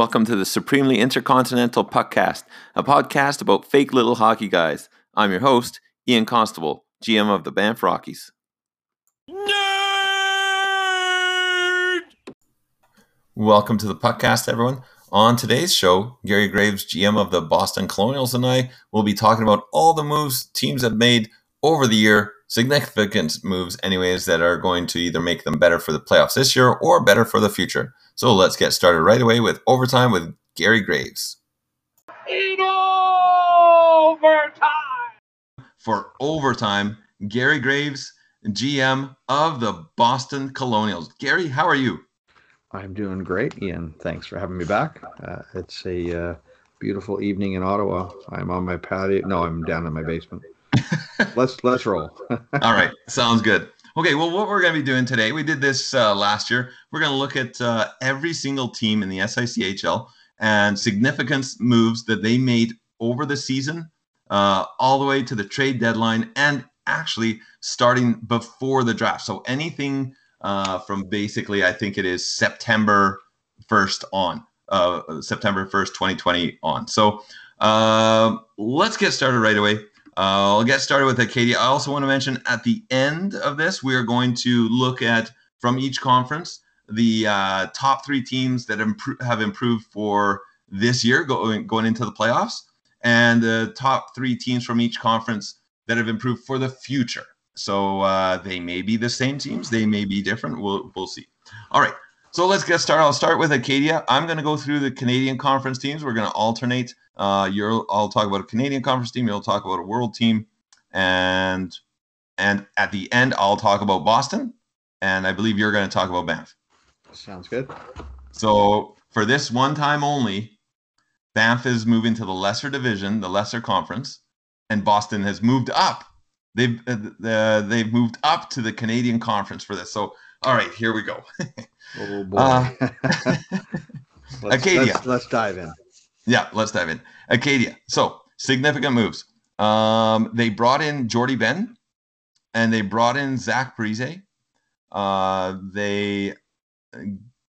Welcome to the Supremely Intercontinental Puckcast, a podcast about fake little hockey guys. I'm your host, Ian Constable, GM of the Banff Rockies. Nerd! Welcome to the Puckcast, everyone. On today's show, Gary Graves, GM of the Boston Colonials, and I will be talking about all the moves teams have made over the year, significant moves, anyways, that are going to either make them better for the playoffs this year or better for the future. So let's get started right away with overtime with Gary Graves. In overtime! For overtime, Gary Graves, GM of the Boston Colonials. Gary, how are you? I'm doing great, Ian. Thanks for having me back. Uh, it's a uh, beautiful evening in Ottawa. I'm on my patio. No, I'm down in my basement. let's let's roll. All right, sounds good. Okay, well, what we're going to be doing today, we did this uh, last year. We're going to look at uh, every single team in the SICHL and significant moves that they made over the season, uh, all the way to the trade deadline, and actually starting before the draft. So anything uh, from basically, I think it is September 1st on, uh, September 1st, 2020 on. So uh, let's get started right away. Uh, I'll get started with Acadia. I also want to mention at the end of this, we are going to look at from each conference the uh, top three teams that impro- have improved for this year going going into the playoffs, and the top three teams from each conference that have improved for the future. So uh, they may be the same teams, they may be different. We'll we'll see. All right. So let's get started. I'll start with Acadia. I'm going to go through the Canadian conference teams. We're going to alternate uh, you're, I'll talk about a Canadian conference team. You'll talk about a world team, and and at the end, I'll talk about Boston, and I believe you're going to talk about Banff. Sounds good. So for this one time only, Banff is moving to the lesser division, the lesser conference, and Boston has moved up. They've uh, they've moved up to the Canadian conference for this. So all right, here we go. oh boy. Uh, let's, Acadia. Let's, let's dive in. Yeah, let's dive in. Acadia. So significant moves. Um, they brought in Jordie Benn, and they brought in Zach Parise. Uh, they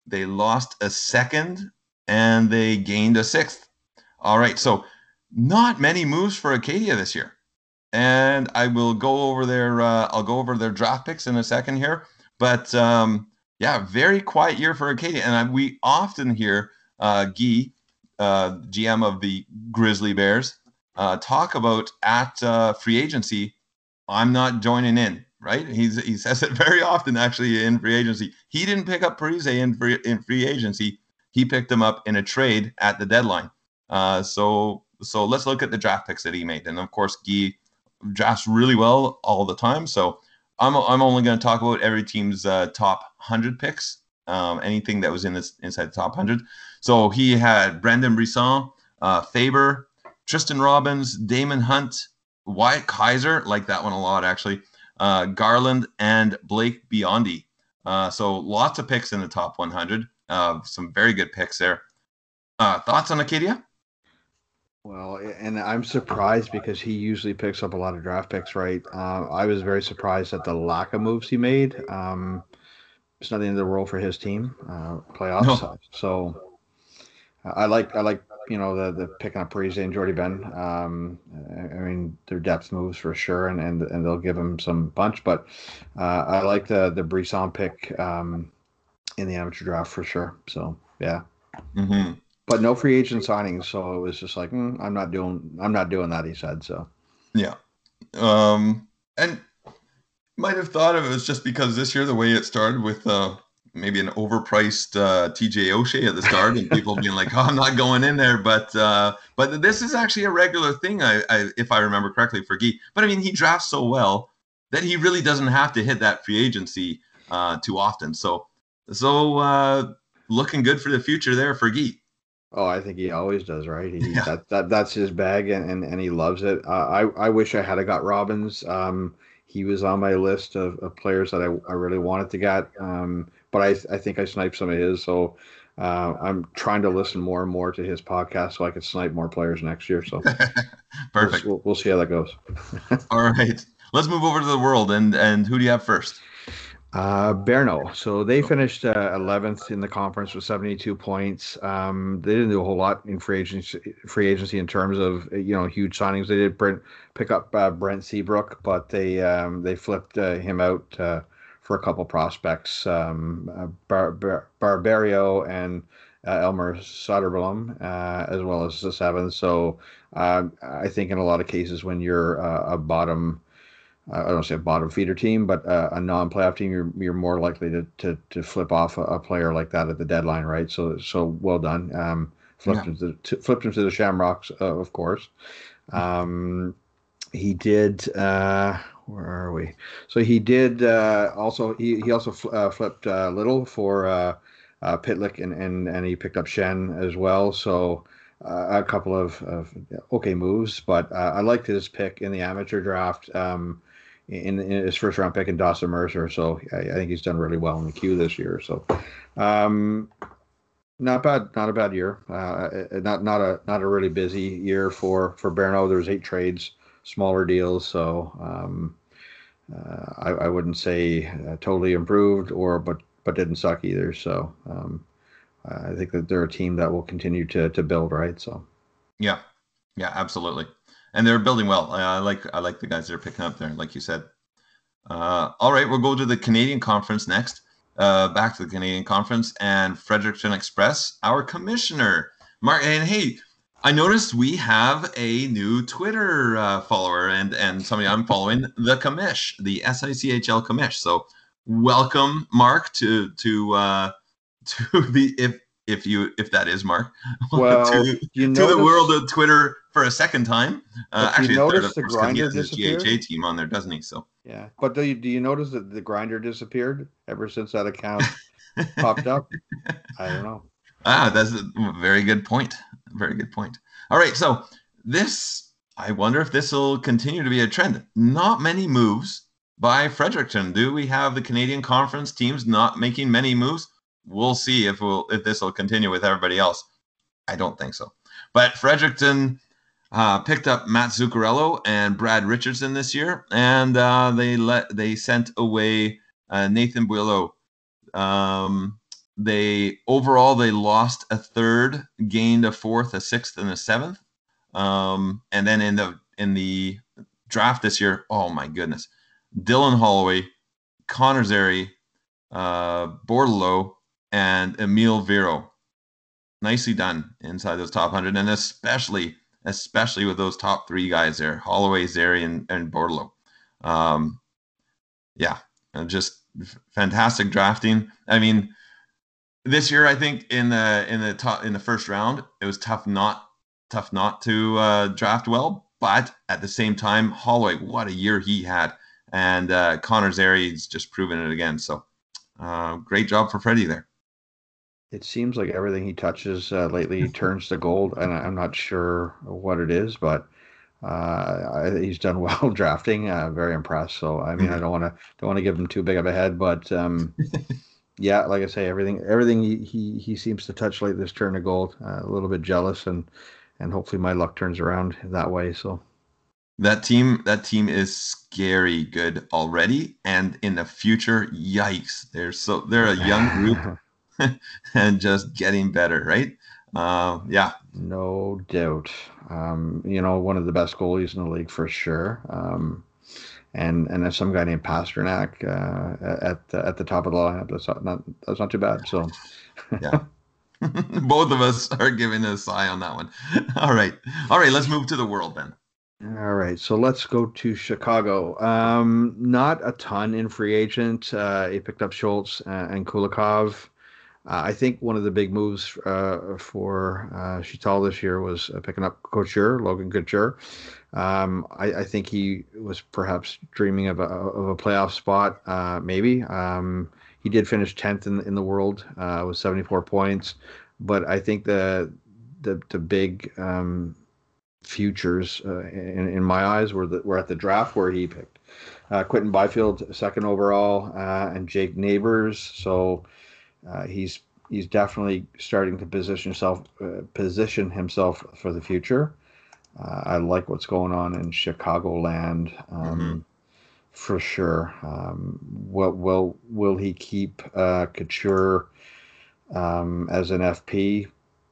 they lost a second and they gained a sixth. All right, so not many moves for Acadia this year, and I will go over their uh, I'll go over their draft picks in a second here. But um, yeah, very quiet year for Acadia, and I, we often hear uh, Guy uh, GM of the Grizzly Bears, uh, talk about at uh, free agency, I'm not joining in. Right? He's he says it very often actually in free agency. He didn't pick up Parise in free in free agency. He picked him up in a trade at the deadline. Uh, so so let's look at the draft picks that he made. And of course, Guy drafts really well all the time. So I'm I'm only going to talk about every team's uh, top hundred picks. Um, anything that was in this inside the top hundred. So he had Brendan Brisson, uh, Faber, Tristan Robbins, Daemon Hunt, Wyatt Kaiser, like that one a lot actually, uh, Garland, and Blake Biondi. Uh, so lots of picks in the top 100. Uh, some very good picks there. Uh, thoughts on Acadia? Well, and I'm surprised because he usually picks up a lot of draft picks, right? Uh, I was very surprised at the lack of moves he made. Um, it's not the end of the world for his team, uh, playoffs. No. So I like I like you know the the picking up Parise and Jordie Benn. Um, I mean their depth moves for sure, and and, and they'll give him some punch. But uh, I like the the Brisson pick um, in the amateur draft for sure. So yeah. Mm-hmm. But no free agent signings, so it was just like mm, I'm not doing I'm not doing that. He said so. Yeah, um, and might have thought of it was just because this year the way it started with uh, maybe an overpriced uh, TJ Oshie at the start, and people being like, "Oh, I'm not going in there." But uh, but this is actually a regular thing, I, I, if I remember correctly, for Guy. But I mean, he drafts so well that he really doesn't have to hit that free agency uh, too often. So so uh, looking good for the future there for Guy. Oh, I think he always does, right? He, yeah. that, that that's his bag, and, and, and he loves it. Uh, I I wish I had a got Robbins. Um, he was on my list of, of players that I, I really wanted to get. Um, but I, I think I sniped some of his. So uh, I'm trying to listen more and more to his podcast so I can snipe more players next year. So perfect. We'll, we'll, see how that goes. All right, let's move over to the world and and who do you have first? Uh, Berno. So they finished uh, 11th in the conference with 72 points. Um, they didn't do a whole lot in free agency, free agency in terms of you know huge signings. They did Brent, pick up uh, Brent Seabrook, but they um, they flipped uh, him out uh, for a couple prospects, um, uh, Bar- Bar- Barberio and Elmer Soderblom, as well as the seventh. So I think in a lot of cases when you're a bottom I don't say a bottom feeder team, but uh, a non-playoff team, you're you're more likely to to, to flip off a, a, player like that at the deadline, right? So so well done. Um, flipped yeah. him to, to, flipped him to the Shamrocks, uh, of course. Um, he did. Uh, where are we? So he did uh, also. He he also fl- uh, flipped uh, Little for uh, uh, Pitlick and and and he picked up Shen as well. So. Uh, a couple of, of, okay moves, but uh, I liked his pick in the amateur draft. Um, in, in, his first round pick in Dawson Mercer. So I, I, think he's done really well in the queue this year. So um, not bad, not a bad year. Not not a not a really busy year for for Berno. There was eight trades, smaller deals. So um, uh, I, I, wouldn't say uh, totally improved or but but didn't suck either. So um, I think that they're a team that will continue to to build. Right. So yeah, yeah, absolutely and they're building well. I like I like the guys that are picking up there, like you said. Uh, all right, we'll go to the Canadian Conference next. Uh, back to the Canadian Conference and Fredericton Express, our commissioner, Mark. And hey, I noticed we have a new Twitter uh, follower and and somebody I'm following, the commish, the SICHL commish. So welcome, Mark, to to uh, to the if if you if that is Mark, well, to, to the world of Twitter for a second time. Uh, actually, you notice the grinder disappeared. GHA team on there, doesn't he? So yeah, but do you do you notice that the grinder disappeared ever since that account popped up? I don't know. Ah, that's a very good point. Very good point. All right, so this I wonder if this will continue to be a trend. Not many moves by Fredericton. Do we have the Canadian Conference teams not making many moves? We'll see if we'll if this will continue with everybody else. I don't think so. But Fredericton uh, picked up Matt Zuccarello and Brad Richardson this year, and uh, they let they sent away uh, Nathan Beaulieu. Um, they overall they lost a third, gained a fourth, a sixth, and a seventh. Um, and then in the in the draft this year, oh my goodness, Dylan Holloway, Connor Zary, uh, and Emil Vero. Nicely done inside those top hundred, and especially especially with those top three guys there Holloway, Zary, and, and. Um, yeah, just fantastic drafting. I mean, this year I think in the in the top in the first round it was tough not tough not to uh, draft well, but at the same time Holloway, what a year he had, and uh, Connor Zary's just proven it again. So uh, great job for Freddie there it seems like everything he touches uh, lately turns to gold, and I'm not sure what it is, but uh, he's done well drafting. Uh, very impressed. So I mean, I mm-hmm. don't want to don't want to give him too big of a head, but um, yeah, like I say, everything everything he, he, he seems to touch like this turn to gold. Uh, a little bit jealous, and and hopefully my luck turns around that way. So that team that team is scary good already, and in the future, yikes! They're so they're a young group. and just getting better, right? Uh, yeah. No doubt. Um, you know, one of the best goalies in the league for sure. Um, and and there's some guy named Pastrnak uh, at the, at the top of the lineup. That's not that's not too bad. So, yeah. Both of us are giving a sigh on that one. All right, all right. Let's move to the world then. All right, so let's go to Chicago. Um, not a ton in free agent. Uh, he picked up Schultz uh, and Kulikov. Uh, I think one of the big moves uh, for uh, Chital this year was uh, picking up Couture, Logan Couture. Um, I, I, think he was perhaps dreaming of a, of a playoff spot, uh, maybe. Um, he did finish 10th in, in the world uh, with 74 points, but I think the the, the big um, futures uh, in, in my eyes were, the, were at the draft where he picked Quinton Byfield second overall and Jake Neighbors. So uh, he's he's definitely starting to position himself uh, position himself for the future. Uh, I like what's going on in Chicagoland. Um, mm-hmm. for sure. Um, will will will he keep uh, Couture um, as an FP?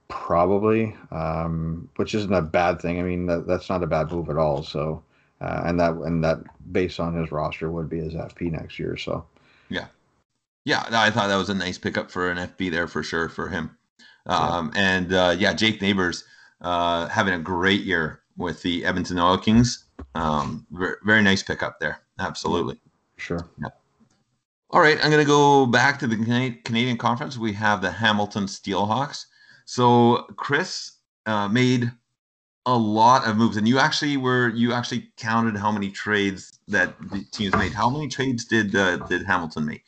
Probably, um, which isn't a bad thing. I mean, that, that's not a bad move at all. So, uh, and that and that based on his roster would be his FP next year. So, yeah, yeah, I thought that was a nice pickup for an FP there for sure for him. Um, yeah. And uh, yeah, Jake Neighbors uh, having a great year with the Edmonton Oil Kings. Um, very, very nice pickup there. Absolutely. Sure. Yeah. All right, I'm going to go back to the Canadian Conference. We have the Hamilton Steelhawks. So Chris uh, made a lot of moves, and you actually were you actually counted how many trades that the teams made. How many trades did uh, did Hamilton make?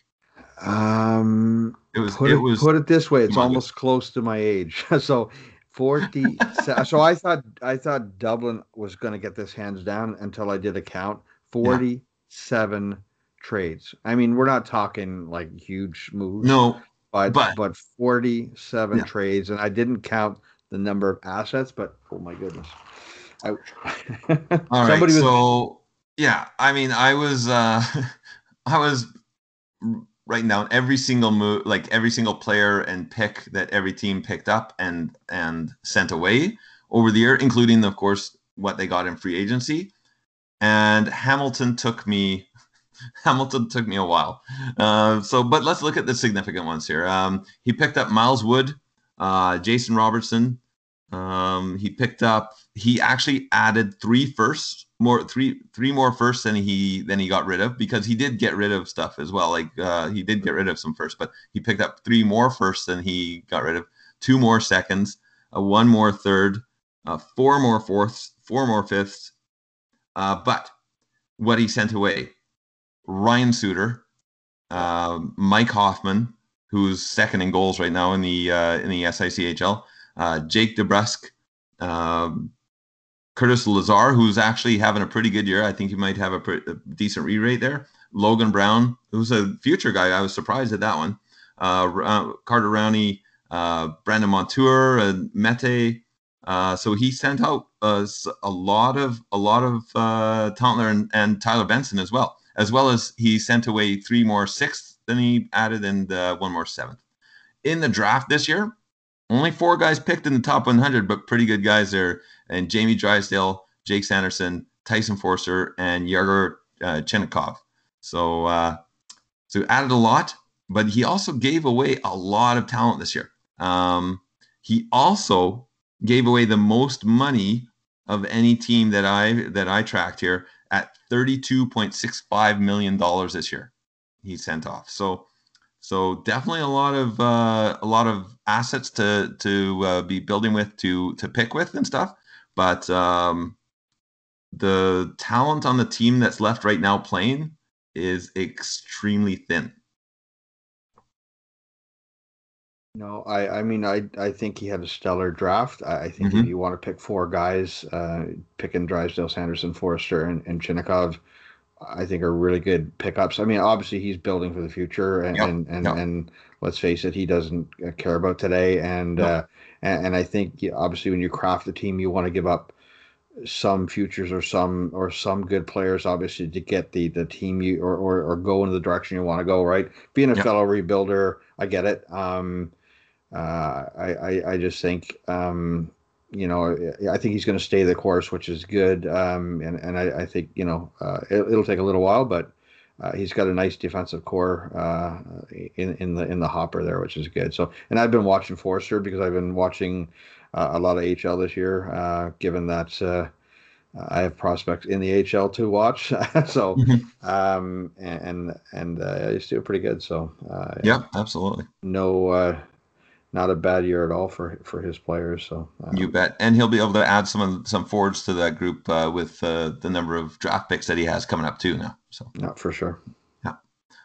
Um, it was put it, it was put it this way. It's almost close to my age. so forty. so I thought I thought Dublin was going to get this hands down until I did a count. Forty-seven yeah. trades. I mean, we're not talking like huge moves. No, but but, but 47 yeah. trades, and I didn't count the number of assets, but oh my goodness. I, All right, was, so yeah, I mean, I was uh I was writing down every single move, like every single player and pick that every team picked up and and sent away over the year, including of course what they got in free agency. And Hamilton took me Hamilton took me a while. Uh, so, but let's look at the significant ones here. Um, he picked up Miles Wood, uh, Jason Robertson. Um, he picked up. He actually added three firsts, more three three more firsts than he than he got rid of because he did get rid of stuff as well. Like uh, he did get rid of some firsts, but he picked up three more firsts than he got rid of. Two more seconds, uh, one more third, uh, four more fourths, four more fifths. Uh, but what he sent away Ryan Suter, uh, Mike Hoffman, who's second in goals right now in the uh, in the SICHL, uh, Jake DeBrusk, um, Curtis Lazar, who's actually having a pretty good year. I think he might have a, a decent re-rate there. Logan Brown, who's a future guy. I was surprised at that one. Uh, uh, Carter Rowney, uh, Brandon Montour, and Mete. so he sent out a lot of a lot of uh, Tauntler and, and Tyler Benson as well as well as he sent away three more sixths than he added and uh, one more seventh. In the draft this year, only four guys picked in the top 100, but pretty good guys there. And Jamie Drysdale, Jake Sanderson, Tyson Foerster, and Yegor uh. So, uh, so added a lot, but he also gave away a lot of talent this year. Um, he also gave away the most money of any team that I that I tracked here at $32.65 million this year he sent off. So so definitely a lot of uh, a lot of assets to to uh, be building with to to pick with and stuff. But um, the talent on the team that's left right now playing is extremely thin. No, I, I mean, I, I think he had a stellar draft. I, I think mm-hmm. if you want to pick four guys, uh, picking Drysdale, Sanderson, Foerster, and, and Chinakhov, I think are really good pickups. I mean, obviously he's building for the future, and yep. and, and, yep. and, let's face it, he doesn't uh, care about today. And uh, and, and, I think obviously when you craft a team, you want to give up some futures or some or some good players, obviously to get the the team you or or, or go in the direction you want to go. Right, being a yep. fellow rebuilder, I get it. Um, uh, I, I, I just think um, you know I think he's going to stay the course, which is good. Um, and and I, I think you know uh, it, will take a little while, but uh, he's got a nice defensive core uh, in in the in the hopper there, which is good. So and I've been watching Foerster because I've been watching uh, a lot of HL this year, uh, given that. Uh, I have prospects in the HL to watch, so mm-hmm. um, and and uh, he's doing pretty good. So uh, yeah, absolutely. No, uh, not a bad year at all for for his players. So um, you bet, and he'll be able to add some some forwards to that group uh, with uh, the number of draft picks that he has coming up too now. So not for sure. Yeah.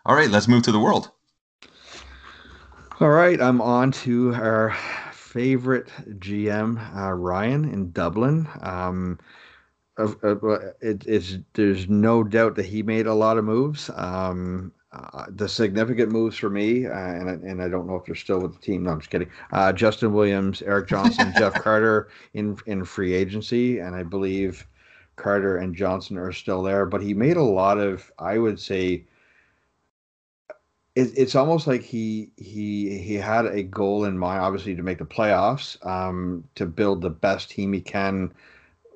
All right, let's move to the world. All right, I'm on to our favorite GM, uh, Ryan in Dublin. Um, uh, it, it's there's no doubt that he made a lot of moves. Um, uh, the significant moves for me, uh, and and I don't know if they're still with the team. No, I'm just kidding. Uh, Justin Williams, Eric Johnson, Jeff Carter in in free agency, and I believe Carter and Johnson are still there, but he made a lot of, I would say, it, it's almost like he he he had a goal in mind, obviously to make the playoffs, um, to build the best team he can,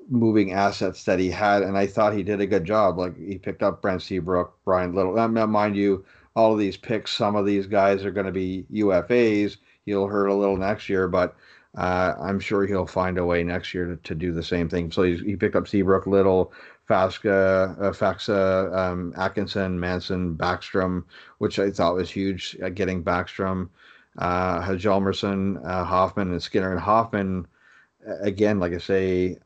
moving assets that he had, and I thought he did a good job. Like he picked up Brent Seabrook, Brian Little. Um, mind you, all of these picks, some of these guys are going to be UFAs. He'll hurt a little next year, but uh, I'm sure he'll find a way next year to, to do the same thing. So he picked up Seabrook, Little, Fasca, uh, Faksa, um, Atkinson, Manson, Backstrom, which I thought was huge. Uh, getting Backstrom, uh, Hjalmarsson, uh, Hoffman, and Skinner. And Hoffman, again, like I say,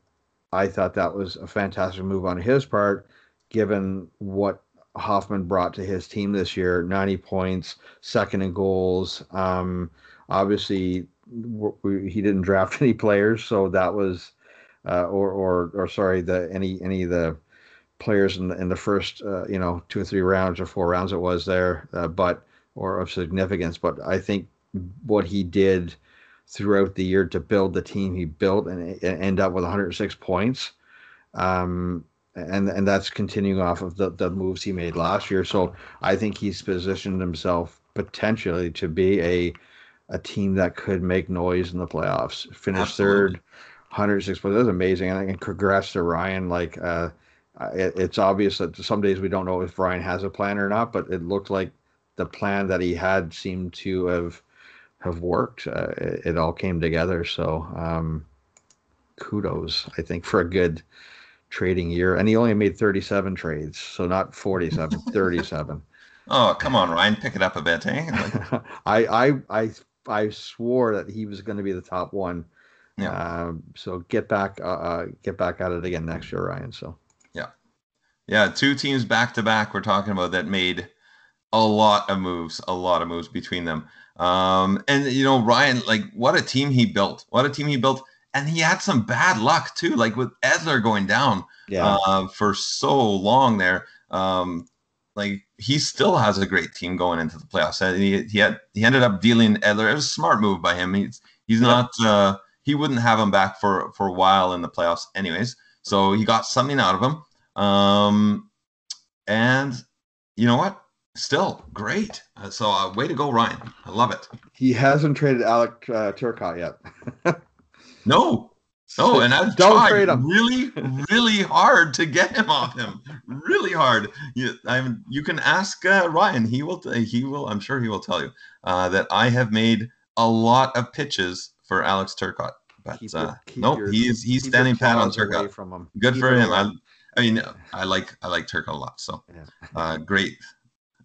I thought that was a fantastic move on his part, given what Hoffman brought to his team this year 90 points, second in goals. Um, obviously, we, he didn't draft any players, so that was uh, or or or sorry, the any any of the players in the, in the first uh, you know two or three rounds or four rounds it was there, uh, but or of significance. But I think what he did throughout the year to build the team he built and, and end up with 106 points. Um, and and that's continuing off of the, the moves he made last year. So I think he's positioned himself potentially to be a a team that could make noise in the playoffs. Finish Absolutely. third, 106 points. That's amazing. And congrats to Ryan. Like, uh, it, it's obvious that some days we don't know if Ryan has a plan or not, but it looked like the plan that he had seemed to have have worked. Uh, it, it, all came together. So, um, kudos, I think, for a good trading year. And he only made 37 trades, so not 47, 37. Oh, come on, Ryan, pick it up a bit, eh? Like... I, I, I, I swore that he was going to be the top one yeah. Um, so get back, uh, uh, get back at it again next year, Ryan. So. Yeah. Yeah. Two teams back to back. We're talking about that made a lot of moves, a lot of moves between them. Um, and you know, Ryan, like what a team he built. What a team he built. And he had some bad luck too, like with Edler going down yeah. uh, for so long there. Um, like he still has a great team going into the playoffs. And he, he had he ended up dealing Edler. It was a smart move by him. He's he's yeah. not uh, he wouldn't have him back for for a while in the playoffs, anyways. So he got something out of him. Um, and you know what? Still great. Uh, so uh, way to go, Ryan. I love it. He hasn't traded Alec uh, Turcotte yet. no. No, and I've Don't tried trade him. really, really hard to get him off him. Really hard. You, I'm, you can ask uh, Ryan. He will. He will. I'm sure he will tell you uh, that I have made a lot of pitches for Alex Turcotte. But keep uh, nope, your, he's he's standing pat on him. Good keep for him. I, I, mean, I like I like Turcotte a lot. So uh, great.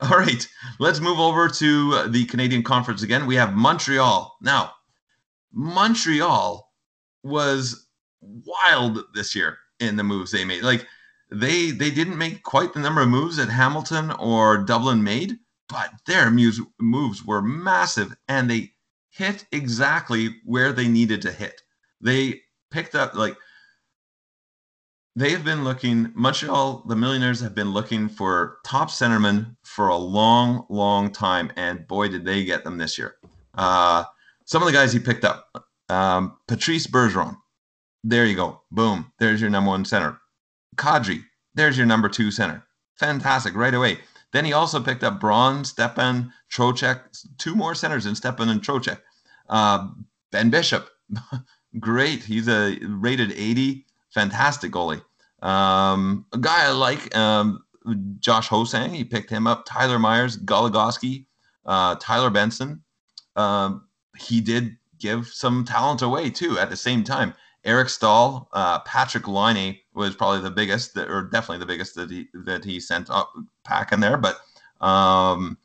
All right, let's move over to the Canadian Conference again. We have Montreal now. Montreal was wild this year in the moves they made. Like they they didn't make quite the number of moves that Hamilton or Dublin made, but their moves moves were massive and they hit exactly where they needed to hit. They picked up like they have been looking Montreal the Millionaires have been looking for top centermen for a long long time and boy did they get them this year. Uh, some of the guys he picked up um, Patrice Bergeron. There you go. Boom. There's your number one center. Kadri. There's your number two center. Fantastic right away. Then he also picked up Braun, Stepan, Trocheck, two more centers in Stepan and Trocheck. Uh, ben Bishop, great. He's a rated 80, fantastic goalie. Um, a guy I like, um, Josh Ho-Sang, he picked him up. Tyler Myers, Goligoski, uh, Tyler Benson. Um, he did give some talent away too at the same time. Eric Staal, uh, Patrik Laine was probably the biggest, or definitely the biggest that he that he sent up pack in there. But um,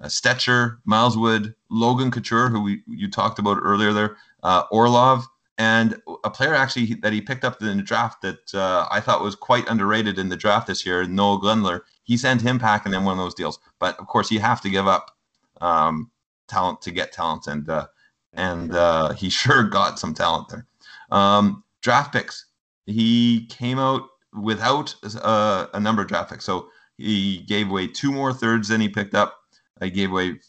uh, Stecher, Miles Wood, Logan Couture, who we, you talked about earlier there, uh, Orlov, and a player actually that he picked up in the draft that uh, I thought was quite underrated in the draft this year, Noel Gunler. He sent him packing in one of those deals. But of course, you have to give up um, talent to get talent, and uh, and uh, he sure got some talent there. Um, draft picks. He came out without uh, a number of draft picks, so he gave away two more thirds than he picked up I gave away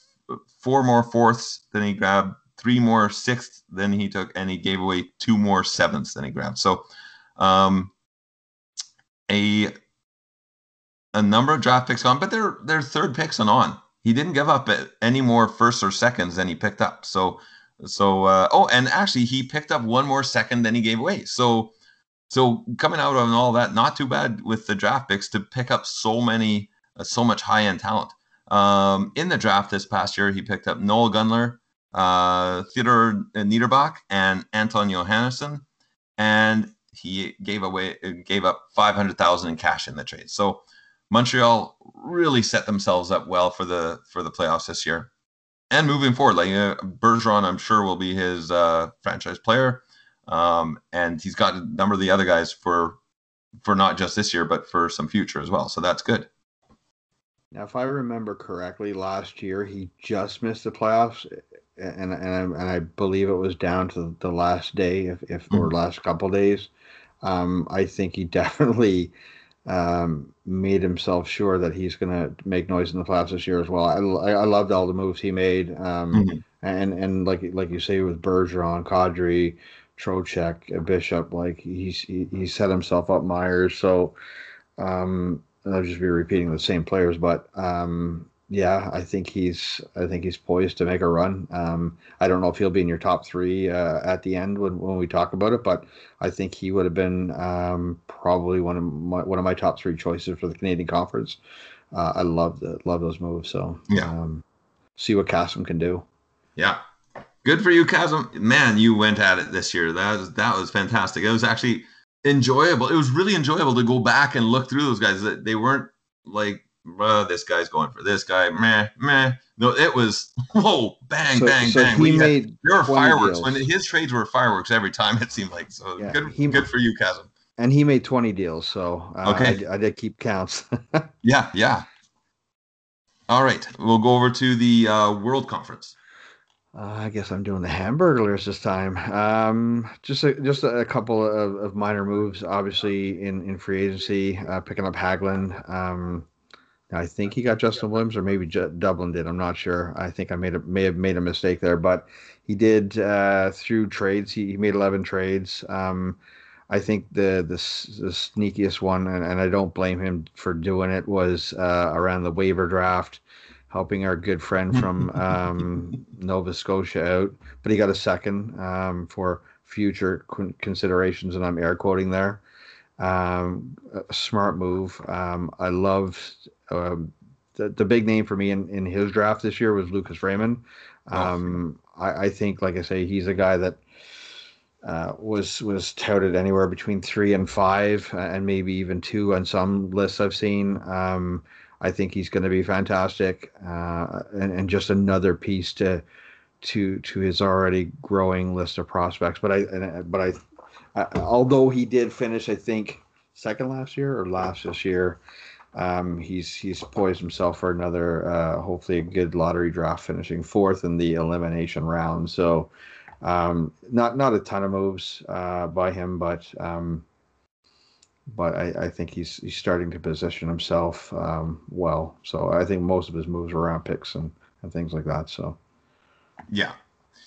four more fourths than he grabbed, three more sixths than he took, and he gave away two more sevenths than he grabbed. So, um, a a number of draft picks on, but they're they're third picks and on. He didn't give up any more firsts or seconds than he picked up. So so uh, oh, and actually he picked up one more second than he gave away. So so coming out on all that, not too bad with the draft picks to pick up so many uh, so much high end talent. Um, in the draft this past year, he picked up Noel Gunler, uh, Theodor Niederbach, and Anton Johannesson, and he gave away gave up five hundred thousand in cash in the trade. So Montreal really set themselves up well for the for the playoffs this year, and moving forward. Like uh, Bergeron, I'm sure will be his uh, franchise player, um, and he's got a number of the other guys for for not just this year, but for some future as well. So that's good. Now, if I remember correctly, last year he just missed the playoffs, and and I, and I believe it was down to the last day, if, if mm-hmm. or last couple days. Um, I think he definitely um, made himself sure that he's going to make noise in the playoffs this year as well. I, I loved all the moves he made, um, mm-hmm. and and like like you say with Bergeron, Kadri, Trocheck, Bishop, like he's he, he set himself up Myers. So um, I'll just be repeating the same players, but um, yeah, I think he's I think he's poised to make a run. Um, I don't know if he'll be in your top three uh, at the end when, when we talk about it, but I think he would have been um, probably one of my one of my top three choices for the Canadian Conference. Uh, I love the love those moves. So yeah, um, see what Chasm can do. Yeah, good for you, Chasm. Man, you went at it this year. That was that was fantastic. It was actually enjoyable. It was really enjoyable to go back and look through those guys. That they weren't like, oh, this guy's going for this guy, meh, meh. No, it was whoa, bang, so, bang, so bang. He made had, there were fireworks deals. when his trades were fireworks every time. It seemed like so. Yeah, good, he, good for you, Chasm. And he made twenty deals, so uh, okay, I, I, did keep counts. yeah, yeah. All right, we'll go over to the uh, World Conference. Uh, I guess I'm doing the Hamburglers this time. Um, just a, just a, couple of, of, minor moves, obviously in, in free agency, uh, picking up Hagelin. Um, I think he got Justin Williams, or maybe J- Dublin did. I'm not sure. I think I made a may have made a mistake there, but he did uh, through trades. He, he made 11 trades. Um, I think the, the the sneakiest one, and, and I don't blame him for doing it, was uh, around the waiver draft helping our good friend from um, Nova Scotia out, but he got a second um, for future considerations, and I'm air quoting there. Um, smart move. Um, I love um, the, the big name for me in, in his draft this year was Lucas Raymond. Um, I, I think, like I say, he's a guy that uh, was was touted anywhere between three and five, uh, and maybe even two on some lists I've seen. Um, I think he's going to be fantastic, uh, and, and just another piece to to to his already growing list of prospects. But I but I, I although he did finish, I think second last year or last this year. Um, he's he's poised himself for another, uh, hopefully a good lottery draft, finishing fourth in the elimination round. So, um, not not a ton of moves uh, by him, but um, but I, I, think he's he's starting to position himself um, well. So I think most of his moves are around picks and, and things like that. So yeah,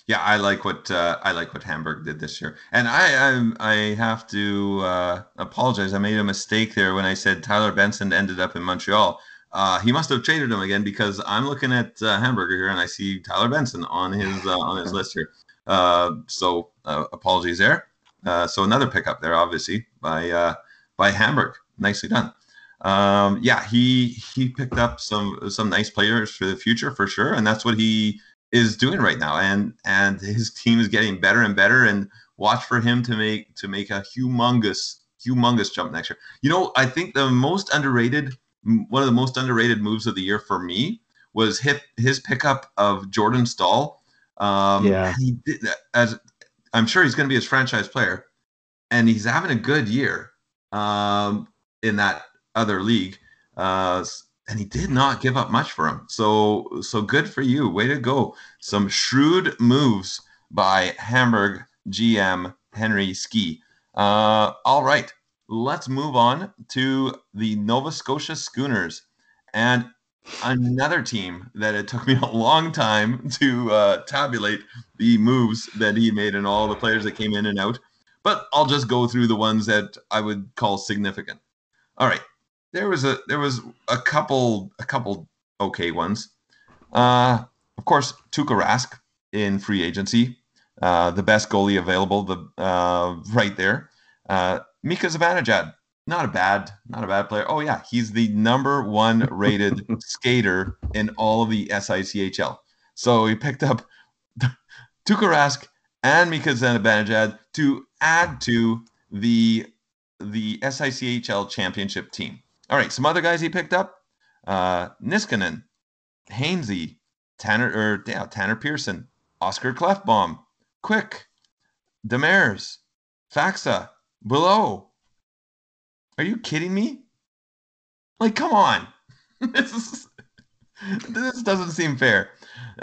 yeah, I like what uh, I like what Hamburg did this year, and I I, I have to uh, apologize. I made a mistake there when I said Tyler Benson ended up in Montreal. Uh, he must have traded him again because I'm looking at uh, Hamburger here and I see Tyler Benson on his uh, on his list here. Uh, so apologies there. so another pickup there, obviously by by Hamburg. Nicely done. Um, yeah, he he picked up some some nice players for the future for sure, and that's what he is doing right now. And and his team is getting better and better. And watch for him to make to make a humongous humongous jump next year. You know, I think the most underrated one of the most underrated moves of the year for me was his, his pickup of Jordan Staal. Um, yeah, he did as I'm sure he's going to be his franchise player, and he's having a good year um, in that other league. Uh, and he did not give up much for him. So so good for you. Way to go. Some shrewd moves by Hamburg GM Henry Ski. Uh, all right, let's move on to the Nova Scotia Schooners and another team that it took me a long time to uh, tabulate the moves that he made and all the players that came in and out but I'll just go through the ones that I would call significant. All right, there was a there was a couple a couple okay ones. Uh, of course, Tuukka Rask in free agency, uh, the best goalie available, the uh, right there. Uh, Mika Zibanejad, not a bad, not a bad player. Oh yeah, he's the number one rated skater in all of the SICHL. So he picked up Tuukka Rask and Mika Zibanejad to add to the the SICHL championship team. All right, some other guys he picked up: uh, Niskanen, Hainsey, Tanner or yeah, Tanner Pearson, Oscar Klefbom, Quick, Demers, Faksa, Below. Are you kidding me? Like, come on. this is, this doesn't seem fair.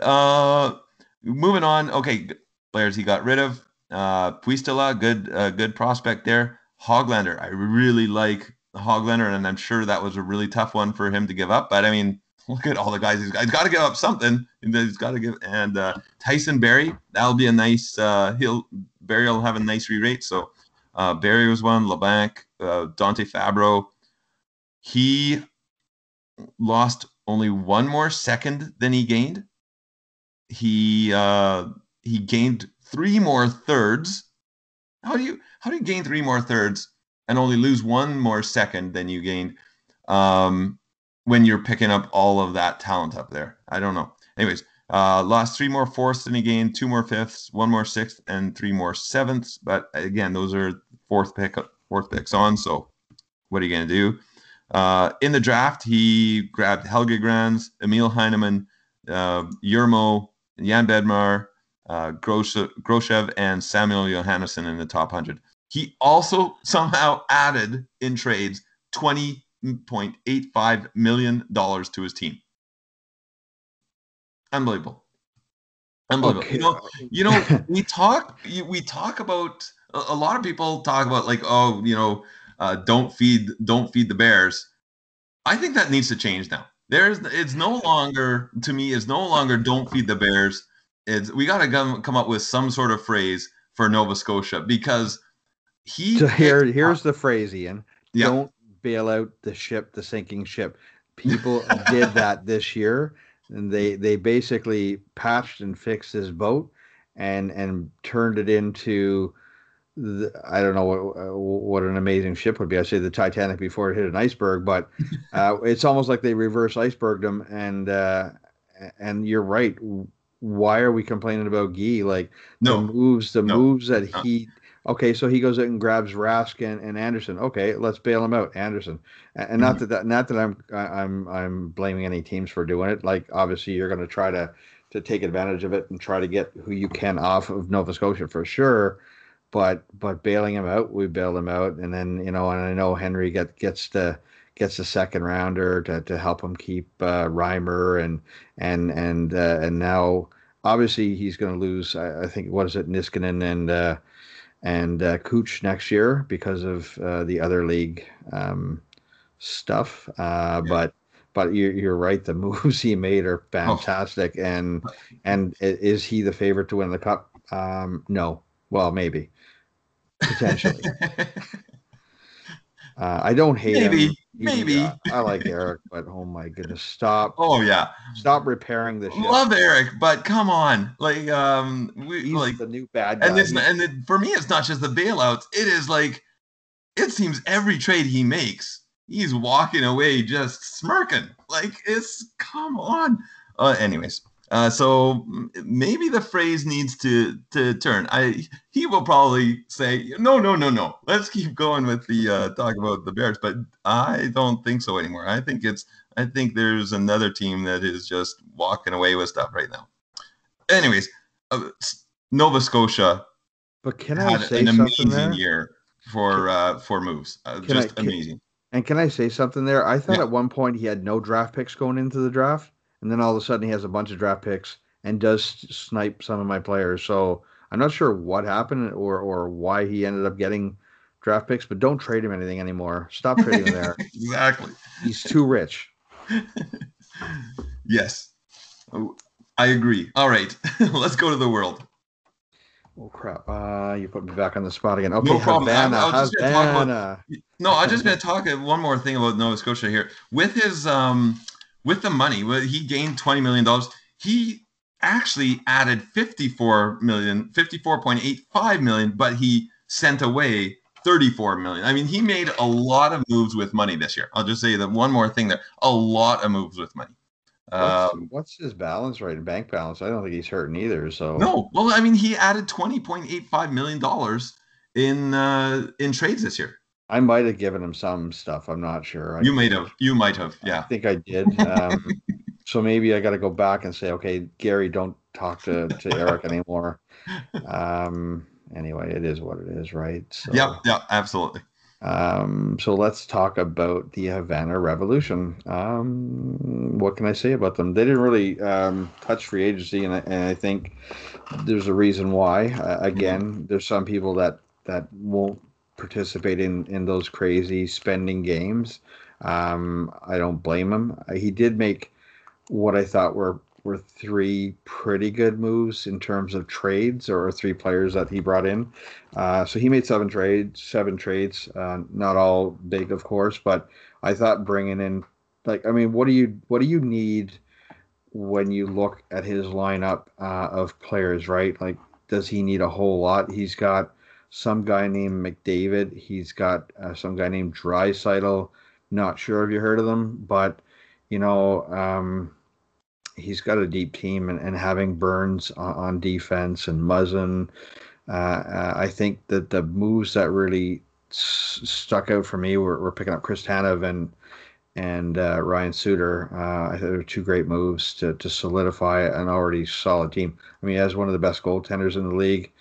Uh, moving on. Okay, players he got rid of. Uh, good, uh, good prospect there. Hoglander, I really like Hoglander, and I'm sure that was a really tough one for him to give up. But I mean, look at all the guys he's got. He's got to give up something. He's got to give. And uh, Tyson Barrie, that'll be a nice. Uh, he'll Barrie will have a nice re-rate. So uh, Barrie was one. Labanc, uh, Dante Fabbro. He lost only one more second than he gained. He uh, he gained three more thirds. How do you how do you gain three more thirds and only lose one more second than you gained? Um, when you're picking up all of that talent up there. I don't know. Anyways, uh, lost three more fourths than he gained, two more fifths, one more sixth, and three more sevenths. But again, those are fourth pick, fourth picks on. So what are you going to do? Uh, in the draft, he grabbed Helge Grans, Emil Heineman, uh, Yermo, Jan Bednar, uh, Groshev, and Samuel Johannesson in the top 100. He also somehow added in trades 20 $1.85 million to his team. Unbelievable. Unbelievable. Okay. You know, you know, we talk we talk about a lot of people talk about like, oh, you know, uh, don't feed don't feed the bears. I think that needs to change now. There's it's no longer to me it's no longer don't feed the bears. It's we got to come come up with some sort of phrase for Nova Scotia because he so here here's the phrase Ian. Don't bail out the ship, the sinking ship. People did that this year, and they they basically patched and fixed this boat, and and turned it into. The, I don't know what what an amazing ship would be. I say the Titanic before it hit an iceberg, but uh, it's almost like they reverse iceberged them. And uh, and you're right. Why are we complaining about Guy? Like no. the moves, the no. moves that no. Okay, so he goes out and grabs Rask and, and Anderson. Okay, let's bail him out, Anderson. And, and not mm-hmm. that, that not that I'm I'm I'm blaming any teams for doing it. Like obviously you're going to try to to take advantage of it and try to get who you can off of Nova Scotia for sure. But but bailing him out, we bail him out, and then you know, and I know Henry get gets the gets the second rounder to, to help him keep uh, Reimer and and and uh, and now obviously he's going to lose. I, I, think what is it, Niskanen and. Uh, and uh, Cooch next year because of uh, the other league um, stuff. Uh, yeah. But but you're, you're right. The moves he made are oh. fantastic. Oh. And and is he the favorite to win the cup? Um, no. Well, maybe potentially. Uh, I don't hate maybe, him. Maybe uh, I like Eric, but oh my goodness, stop! Oh yeah, stop repairing the ship. Love Eric, but come on, like um, we He's like the new bad guy. And it's and it, for me, it's not just the bailouts. It is like it seems every trade he makes, he's walking away just smirking. Like it's come on. Uh, anyways, uh, so maybe the phrase needs to to turn. I he will probably say no, no, no, no. Let's keep going with the uh, talk about the Bears, but I don't think so anymore. I think it's I think there's another team that is just walking away with stuff right now. Anyways, uh, Nova Scotia. But can I say an amazing there? year for uh, for moves? Uh, just I, can, amazing. And can I say something there? I thought yeah. at one point he had no draft picks going into the draft and then all of a sudden he has a bunch of draft picks and does snipe some of my players. So I'm not sure what happened or or why he ended up getting draft picks, but don't trade him anything anymore. Stop trading him there. exactly. He's too rich. yes. I agree. All right. Let's go to the world. Oh crap! Uh, you put me back on the spot again. Okay, No problem. I- Havana, I was just gonna talk about- No, I'm just going to talk one more thing about Nova Scotia here. With his um, with the money, well, he gained 20 million dollars. He actually added 54 million, 54.85 million, but he sent away 34 million. I mean, he made a lot of moves with money this year. I'll just say that one more thing there. A lot of moves with money. What's, Um, what's his balance right? Bank balance? I don't think he's hurting either. So no, well, I mean, he added 20.85 million dollars in uh, in trades this year. I might have given him some stuff. I'm not sure. I, You might have. You might have. Yeah. I think I did. Um, so maybe I got to go back and say, okay, Gary, don't talk to, to Eric anymore. Um, anyway, it is what it is, right? So, Yep. Yeah. Absolutely. Um, so let's talk about the Havana Revolution. Um, what can I say about them? They didn't really um, touch free agency, and I, and I think there's a reason why. Uh, again, there's some people that that won't participate in in those crazy spending games. Um, I don't blame him. Uh, He did make what I thought were were three pretty good moves in terms of trades, or three players that he brought in. Uh, so he made seven trades, seven trades. Uh, not all big, of course, but I thought bringing in, like, I mean, what do you what do you need when you look at his lineup uh, of players, right? Like, does he need a whole lot? He's got some guy named McDavid. He's got uh, some guy named Drysdale. Not sure if you heard of them, but you know, um, he's got a deep team, and, and having Burns on, on defense and Muzzin. Uh, uh, I think that the moves that really s- stuck out for me were, were picking up Chris Tanev and and uh, Ryan Suter. Uh, I think they were two great moves to to solidify an already solid team. I mean, he has one of the best goaltenders in the league,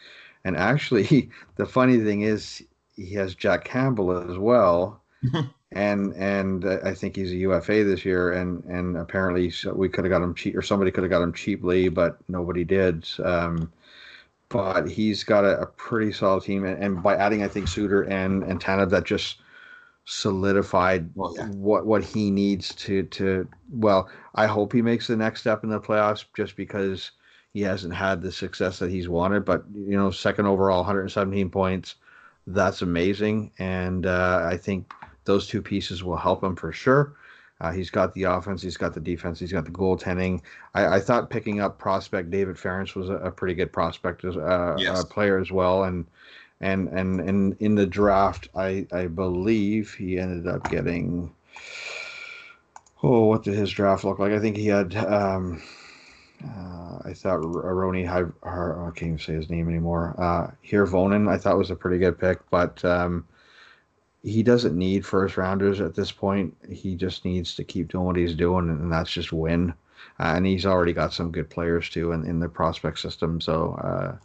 and actually, the funny thing is, he has Jack Campbell as well. And and uh, I think he's a UFA this year, and and apparently so we could have got him cheap, or somebody could have got him cheaply, but nobody did. Um, but he's got a, a pretty solid team, and, and by adding, I think Suter and and Tanev, that just solidified Well, yeah. what what he needs to to. Well, I hope he makes the next step in the playoffs, just because he hasn't had the success that he's wanted. But you know, second overall, 117 points, that's amazing, and uh, I think those two pieces will help him for sure. Uh, he's got the offense, he's got the defense, he's got the goaltending. I, I thought picking up prospect David Ference was a, a pretty good prospect as uh, Yes. a player as well, and and and and in the draft, I I believe he ended up getting. Oh, what did his draft look like? I think he had. Um, uh, I thought Aroni, I can't even say his name anymore. Uh, Hirvonen, I thought was a pretty good pick, but um, he doesn't need first rounders at this point. He just needs to keep doing what he's doing, and that's just win. Uh, and he's already got some good players too in, in the prospect system. So, uh,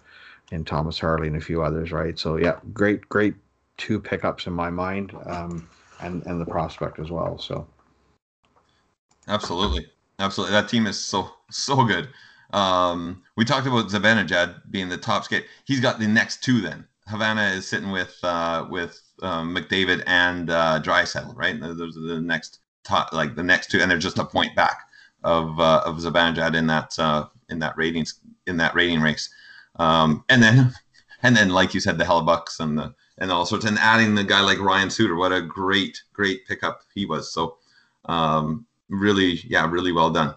and Thomas Harley and a few others, right? So, yeah, great, great two pickups in my mind, um, and and the prospect as well. So, Absolutely. Absolutely. That team is so so good. Um, we talked about Zibanejad being the top skate. He's got the next two then. Havana is sitting with uh, with um, McDavid and uh, Drysdale, right? Those are the next top, like the next two, and they're just a point back of uh, of Zibanejad in that uh, in that ratings in that rating race. Um, and then and then like you said, the Hellebuycks and the and all sorts, and adding the guy like Ryan Suter, what a great great pickup he was. So um, really, yeah, really well done.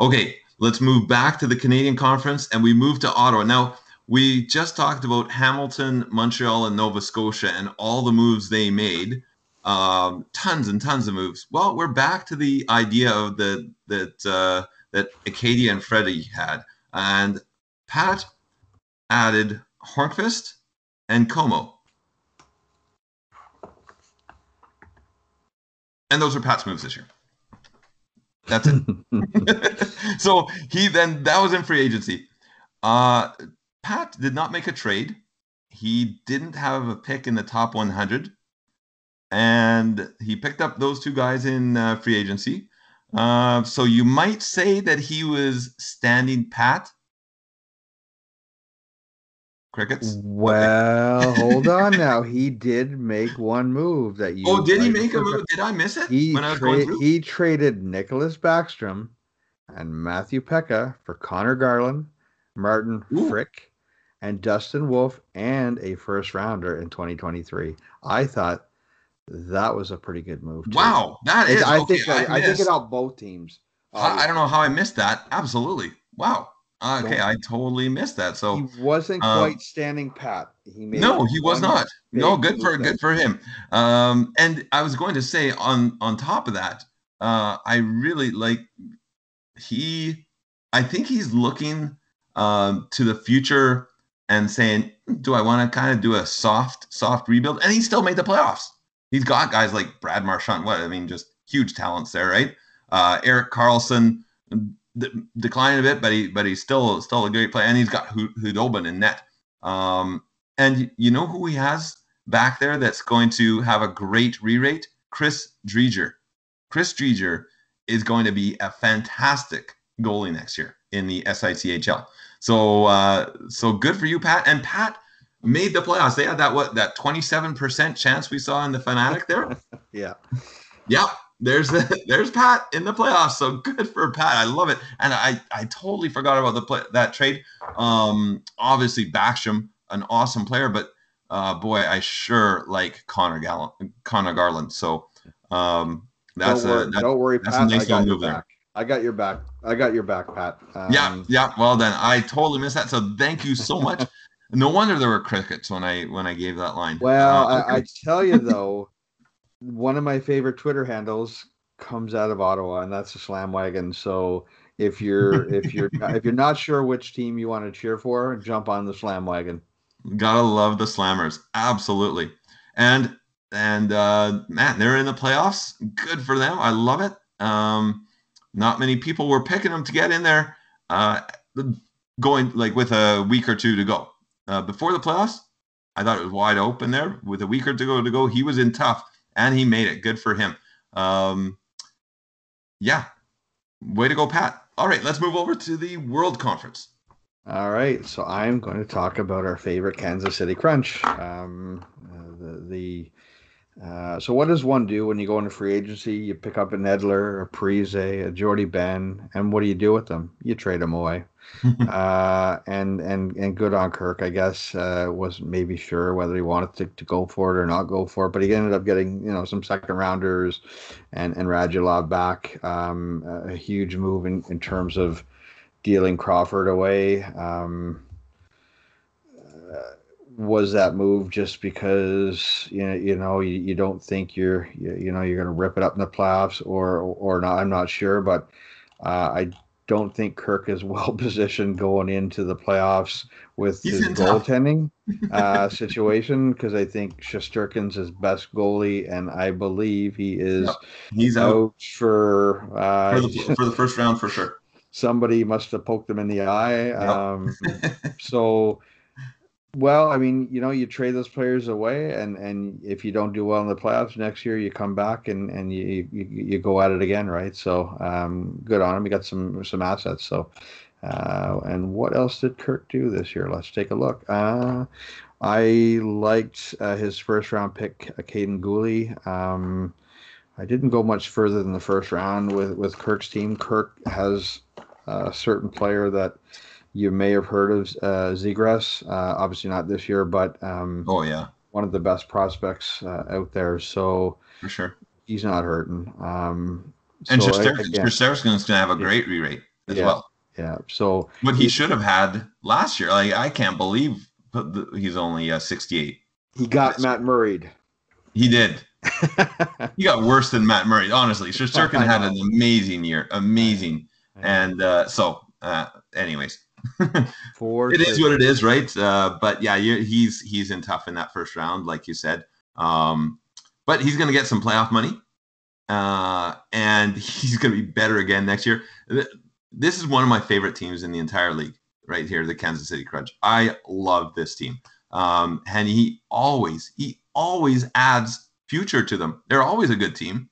Okay, let's move back to the Canadian Conference and we move to Ottawa. Now, we just talked about Hamilton, Montreal, and Nova Scotia and all the moves they made. Um, tons and tons of moves. Well, we're back to the idea of the that uh, that Acadia and Freddie had, and Pat added Hornqvist and Comeau. And those are Pat's moves this year. That's it. so he then that was in free agency. Uh, Pat did not make a trade. He didn't have a pick in the top 100, and he picked up those two guys in uh, free agency. Uh, so you might say that he was standing pat. Crickets. well, hold on now. He did make one move that you. Oh, did he make a move? Did I miss it He, I tra- he traded Nicholas Backstrom and Matthew Peca for Connor Garland, Martin Ooh. Frick, and Dustin Wolf and a first rounder in 2023. I thought that was a pretty good move. Too. Wow, that is. I okay, think I, I, think it helped both teams. I don't know how I missed that. Absolutely. Wow. Okay, I totally missed that. So he wasn't uh, quite standing pat. He made no, he was not. No, good for good for him. Um, and I was going to say on on top of that, uh, I really like he. I think he's looking um, to the future and saying, "Do I want to kind of do a soft soft rebuild?" And he still made the playoffs. He's got guys like Brad Marchand. What I mean, just huge talents there, right? Uh, Erik Karlsson declined a bit, but he but he's still still a great player, and he's got Khudobin in net. Um, and you know who he has back there that's going to have a great re-rate? Chris Driedger. Chris Driedger is going to be a fantastic goalie next year in the SICHL. So uh, so good for you, Pat. And Pat made the playoffs. They had that what that 27% chance we saw in the fanatic there. yeah. Yeah there's the, there's Pat in the playoffs. So good for Pat. I love it. And I I totally forgot about the play, that trade. Um, obviously Backstrom, an awesome player, but uh, boy, I sure like Connor Gallant, Connor Garland. So um, that's don't worry, a that, don't worry, that's Pat. a nice little move there. I got your back. I got your back, Pat. Um, yeah, yeah. Well then, I totally missed that. So thank you so much. no wonder there were crickets when I when I gave that line. Well, uh. I, I tell you though one of my favorite Twitter handles comes out of Ottawa, and that's the Slam Wagon. So if you're if you're if you're not sure which team you want to cheer for, jump on the Slam Wagon. Gotta love the Slammers, absolutely. And and uh, man, they're in the playoffs. Good for them. I love it. Um, not many people were picking them to get in there. Uh, going like with a week or two to go uh, before the playoffs. I thought it was wide open there with a week or two to go. To go, he was in tough and he made it. Good for him. Um, yeah, way to go, Pat. All right, let's move over to the World Conference. All right, so I'm going to talk about our favorite Kansas City Crunch. Um, uh, the, the uh, so what does one do when you go into free agency? You pick up an Edler, a Parise, a Jordie Benn, and what do you do with them? You trade them away. uh, and and and good on Kirk, I guess. Uh, wasn't maybe sure whether he wanted to, to go for it or not go for it, but he ended up getting you know some second rounders and and Radulov back. Um, a huge move in, in terms of dealing Crawford away. Um, was that move just because you know you know you, you don't think you're you, you know you're going to rip it up in the playoffs or or not? I'm not sure, but uh, I don't think Kirk is well positioned going into the playoffs with He's his goaltending uh, situation because I think Shesterkin's his best goalie, and I believe he is. Yep. He's out, out for uh, for the, for the first round for sure. Somebody must have poked him in the eye. Yep. Um, so well, I mean, you know, you trade those players away, and and if you don't do well in the playoffs next year, you come back and and you you, you go at it again, right? So, um, good on him. He got some some assets. So, uh, and what else did Kirk do this year? Let's take a look. Uh, I liked uh, his first round pick, uh, Kaiden Guhle. Um, I didn't go much further than the first round with with Kirk's team. Kirk has a certain player that you may have heard of uh, Zegras. Uh, obviously not this year, but um, oh yeah, one of the best prospects uh, out there. So for sure, he's not hurting. Um, and so Shesterkin's going to have a great re-rate as yeah, well. Yeah. So what he, he should have had last year. Like I can't believe he's only uh, 68. He got Matt Murrayed. He did. he got worse than Matt Murray. Honestly, Shesterkin had an amazing year, amazing. And uh, so, uh, anyways, For it is what it is, right? Uh, but yeah, he's he's in tough in that first round, like you said. Um, but he's going to get some playoff money, uh, and he's going to be better again next year. This is one of my favorite teams in the entire league, right here, the Kansas City Crunch. I love this team, um, and he always he always adds future to them. They're always a good team.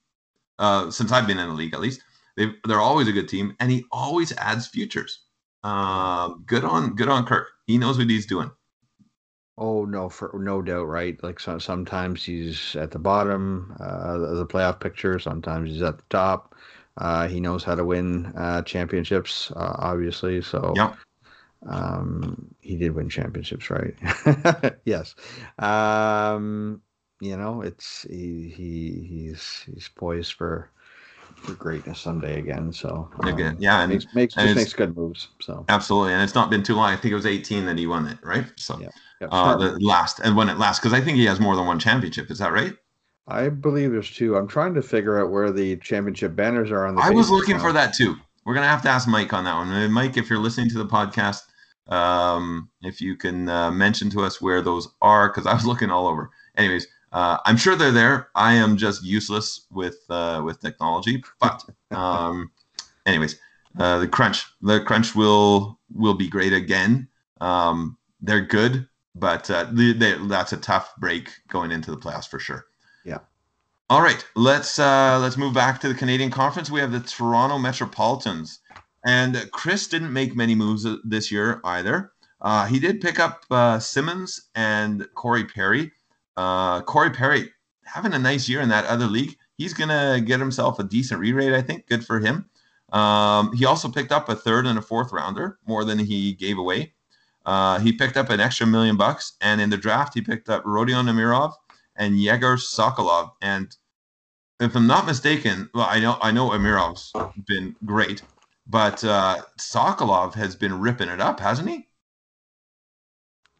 Uh, since I've been in the league, at least, they they're always a good team, and he always adds futures. Um, good on good on Kirk. He knows what he's doing. Oh no, for no doubt, right? Like so, sometimes he's at the bottom uh, of the playoff picture. Sometimes he's at the top. Uh, he knows how to win uh, championships, uh, obviously. So, yeah. Um, he did win championships, right? yes. Um, you know, it's he, he he's he's poised for for greatness someday again. So um, again, yeah, and makes makes and just makes good moves. So absolutely, and it's not been too long. I think it was 18 that he won it, right? So yeah, yeah. Uh, the last and when it last, because I think he has more than one championship. Is that right? I believe there's two. I'm trying to figure out where the championship banners are on the. I was looking now. for that too. We're gonna have to ask Mike on that one. Mike, if you're listening to the podcast, um, if you can uh, mention to us where those are, because I was looking all over. Anyways, uh, I'm sure they're there. I am just useless with uh, with technology. But um, anyways, uh, the crunch, the crunch will will be great again. Um, they're good, but uh, they, they, that's a tough break going into the playoffs for sure. Yeah. All right, let's uh, let's move back to the Canadian Conference. We have the Toronto Metropolitans, and Chris didn't make many moves this year either. Uh, he did pick up uh, Simmonds and Corey Perry. Uh, Corey Perry having a nice year in that other league. He's gonna get himself a decent re-rate, I think. Good for him. Um, he also picked up a third and a fourth rounder, more than he gave away. Uh, he picked up an extra million bucks, and in the draft, he picked up Rodion Amirov and Yegor Sokolov. And if I'm not mistaken, well, I know I know Amirov's been great, but uh, Sokolov has been ripping it up, hasn't he?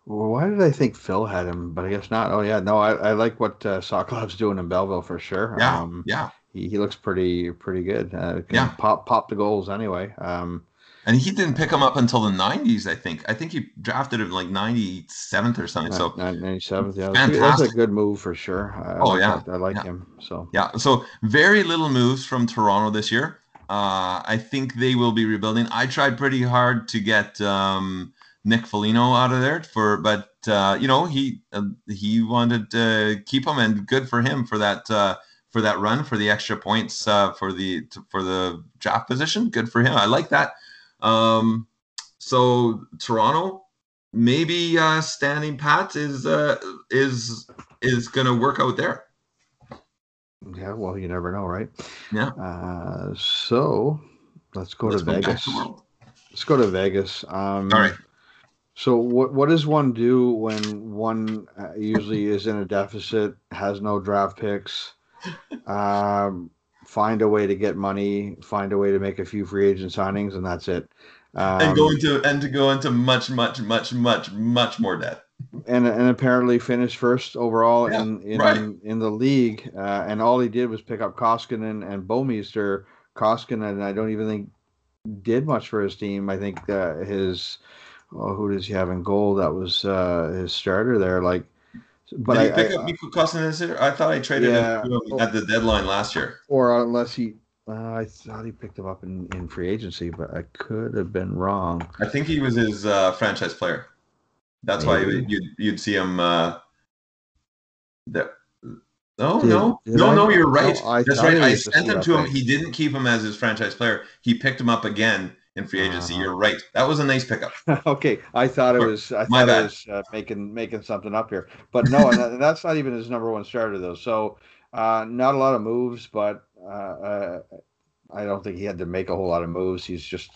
Well, why did I think Phil had him? But I guess not. Oh yeah, no, I, I like what uh, Sokolov's doing in Belleville for sure. Yeah, um, yeah. He, he looks pretty pretty good. Uh, yeah, pop pop the goals anyway. Um, and he didn't pick him up until the '90s. I think. I think he drafted him like '97th or something. So '97th. Yeah, fantastic. that's a good move for sure. I, oh yeah, I, I like yeah. him. So yeah, so very little moves from Toronto this year. Uh, I think they will be rebuilding. I tried pretty hard to get. Um, Nick Foligno out of there for, but uh, you know he uh, he wanted to keep him, and good for him for that uh, for that run for the extra points uh, for the for the draft position. Good for him. I like that. Um, so Toronto, maybe uh, standing pat is uh, is is going to work out there. Yeah, well, you never know, right? Yeah. Uh, so let's go let's to go Vegas. Let's go to Vegas. Um, All right. So what what does one do when one uh, usually is in a deficit, has no draft picks, um, find a way to get money, find a way to make a few free agent signings, and that's it. Um, and go into and to go into much much much much much more debt. And and apparently finished first overall yeah, in in, right. in, in the league, uh, and all he did was pick up Koskinen and Bouwmeester. Koskinen, and I don't even think did much for his team. I think uh, his oh, who does he have in goal? That was uh, his starter there. Like, but Did I, he pick I, up Mikko Koskinen? I thought I traded yeah, him at the deadline last year. Or unless he, uh, I thought he picked him up in, in free agency, but I could have been wrong. I think he was his uh, franchise player. That's Maybe. why you'd you'd see him. Uh, there. No, did, no, did no, I? no. You're right. No, That's right. I sent him to him. He didn't keep him as his franchise player. He picked him up again in free agency. Uh-huh. You're right. That was a nice pickup. okay, I thought it was. I thought it was uh, making making something up here, but no, and that's not even his number one starter though. So uh, not a lot of moves, but uh, uh, I don't think he had to make a whole lot of moves. He's just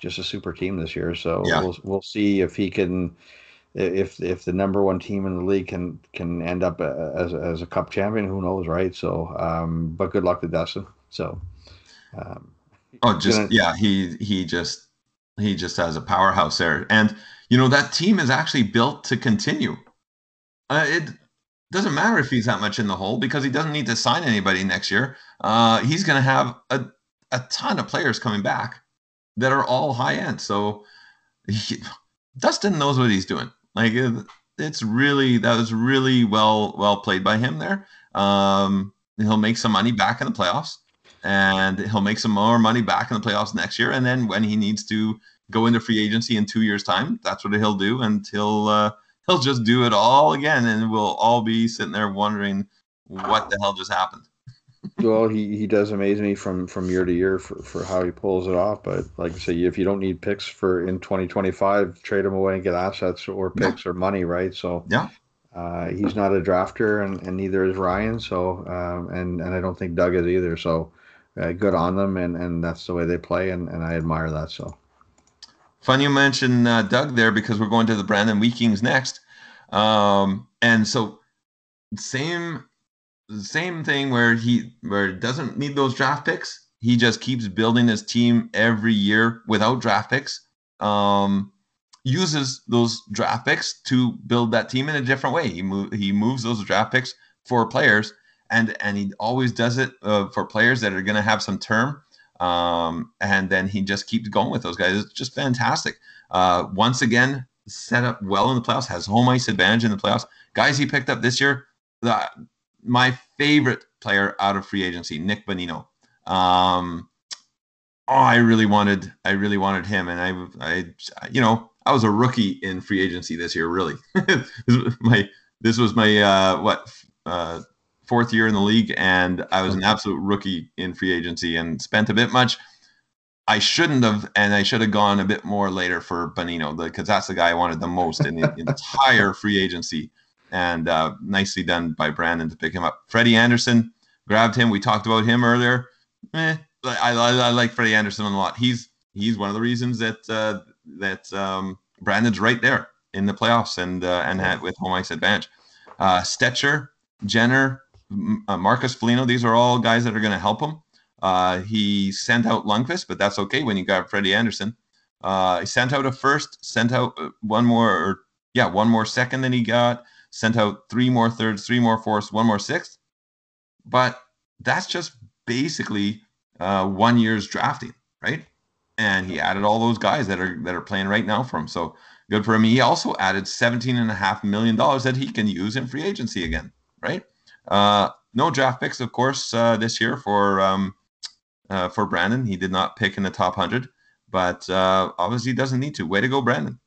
just a super team this year. So yeah. we'll we'll see if he can. If if the number one team in the league can can end up uh, as as a cup champion, who knows, right? So, um, but good luck to Dustin. So, um, Oh, just gonna... yeah, he he just he just has a powerhouse there, and you know that team is actually built to continue. Uh, it doesn't matter if he's that much in the hole because he doesn't need to sign anybody next year. Uh, he's going to have a a ton of players coming back that are all high end. So he, Dustin knows what he's doing. Like it's really that was really well well played by him there. Um, he'll make some money back in the playoffs and he'll make some more money back in the playoffs next year. And then when he needs to go into free agency in two years' time, that's what he'll do, and he'll uh, he'll just do it all again, and we'll all be sitting there wondering what the hell just happened. well, he, he does amaze me from from year to year for, for how he pulls it off. But like I say, if you don't need picks for in 2025, trade him away and get assets or picks yeah. or money, right? So yeah. Uh, he's not a drafter, and, and neither is Ryan. So, um, and and I don't think Doug is either. So, uh, good on them, and and that's the way they play, and and I admire that. So Fun you mentioned uh, Doug there because we're going to the Brandon Wheat next. Um, and so same same thing where he where doesn't need those draft picks. He just keeps building his team every year without draft picks. Um, uses those draft picks to build that team in a different way. He move, he moves those draft picks for players, and and he always does it uh, for players that are going to have some term. Um, and then he just keeps going with those guys. It's just fantastic. Uh, once again, set up well in the playoffs, has home ice advantage in the playoffs. Guys he picked up this year, the, my favorite player out of free agency, Nick Bonino. Um, oh, I really wanted, I really wanted him, and I, I, you know, I was a rookie in free agency this year. Really, my this was my uh, what uh, fourth year in the league, and I was an absolute rookie in free agency and spent a bit much. I shouldn't have, and I should have gone a bit more later for Bonino because that's the guy I wanted the most in the entire free agency. And uh, nicely done by Brandon to pick him up. Freddie Andersen grabbed him. We talked about him earlier. Eh, I, I, I like Freddie Andersen a lot. He's he's one of the reasons that uh, that um, Brandon's right there in the playoffs and uh, and had with home ice advantage. Uh, Stecher, Jenner, uh, Marcus Foligno, these are all guys that are going to help him. Uh, he sent out Lundqvist, but that's okay when you got Freddie Andersen. Uh, he sent out a first, sent out uh, one more, or, yeah, one more second than he got, sent out three more thirds, three more fourths, one more sixth. But that's just basically uh, one year's drafting, right? And he added all those guys that are that are playing right now for him. So good for him. He also added seventeen and a half million dollars that he can use in free agency again, right? Uh, no draft picks, of course, uh, this year for um, uh, for Brandon. He did not pick in the top hundred, but uh, obviously doesn't need to. Way to go, Brandon.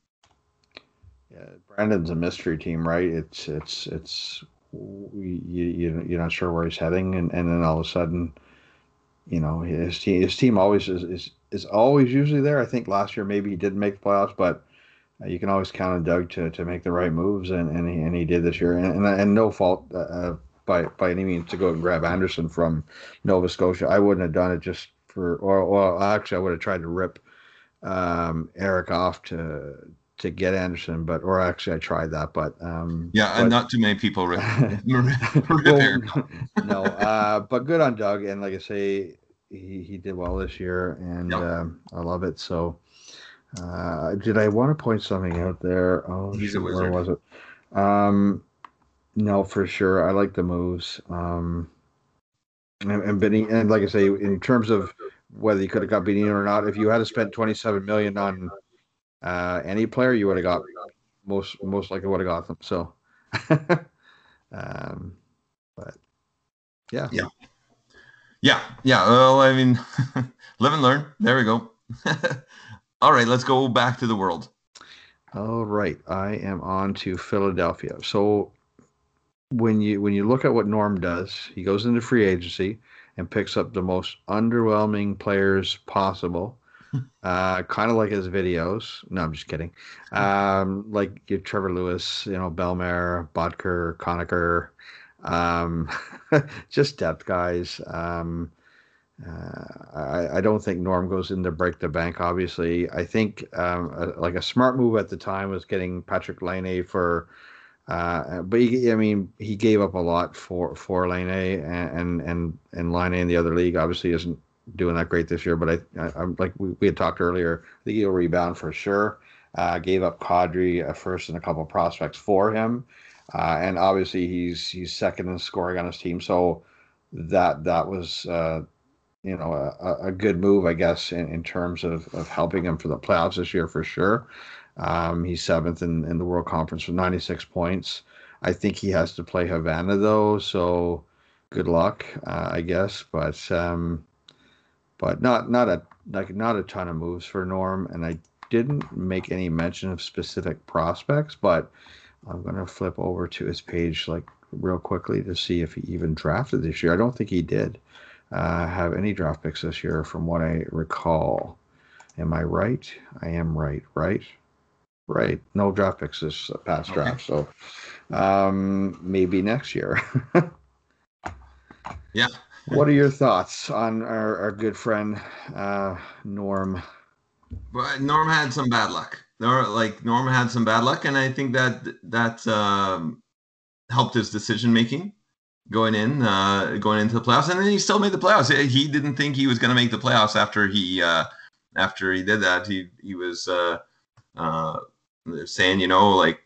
Yeah, Brandon's a mystery team, right? It's it's it's you, you you're not sure where he's heading, and, and then all of a sudden, you know, his team his team always is, is is always usually there. I think last year maybe he didn't make the playoffs, but uh, you can always count on Doug to, to make the right moves, and and he, and he did this year, and and, and no fault uh, by by any means to go and grab Andersen from Nova Scotia. I wouldn't have done it just for, or well, actually, I would have tried to rip um, Eric off to to get Andersen, but or actually, I tried that, but um, yeah, but, and not too many people rip, rip well, no, uh, but good on Doug, and like I say, he he did well this year, and yep. um, I love it. So. Uh, did I want to point something out there? Oh, He's shoot, where was it? Um, no, for sure. I like the moves. Um, and, and Benny, and like I say, in terms of whether you could have got Bonino or not, if you had to spend twenty seven million on uh, any player, you would have got most most likely would have got them. So, um, but yeah, yeah, yeah, yeah. Well, I mean, live and learn. There we go. All right, let's go back to the world. All right, I am on to Philadelphia. So when you when you look at what Norm does, he goes into free agency and picks up the most underwhelming players possible. uh, kind of like his videos. No, I'm just kidding. Um, like you Trevor Lewis, you know, Bellemare, Bodker, Conacher, um, just depth guys. Um, uh, I, I don't think Norm goes in to break the bank. Obviously, I think um, a, like a smart move at the time was getting Patrik Laine for uh, but he, I mean, he gave up a lot for for Laine and and and Laine in the other league obviously isn't doing that great this year. But I, I am like we, we had talked earlier, I think he'll rebound for sure. Uh, gave up Kadri a first and a couple prospects for him, uh, and obviously he's he's second in scoring on his team. So that that was uh, you know a, a good move, I guess, in, in terms of of helping him for the playoffs this year for sure. Um, he's seventh in, in the World Conference with 96 points. I think he has to play Havana though, so good luck, uh, I guess. But um, but not not a like not a ton of moves for Norm, and I didn't make any mention of specific prospects. But I'm gonna flip over to his page like real quickly to see if he even drafted this year. I don't think he did uh, have any draft picks this year, from what I recall. Am I right? I am right, right? Right. No draft picks this past okay. draft. So um, maybe next year. yeah. What are your thoughts on our, our good friend uh, Norm But Norm had some bad luck. Nor like Norm had some bad luck, and I think that that um, helped his decision making going in, uh, going into the playoffs, and then he still made the playoffs. He didn't think he was going to make the playoffs after he uh, after he did that. He he was uh, saying, you know, like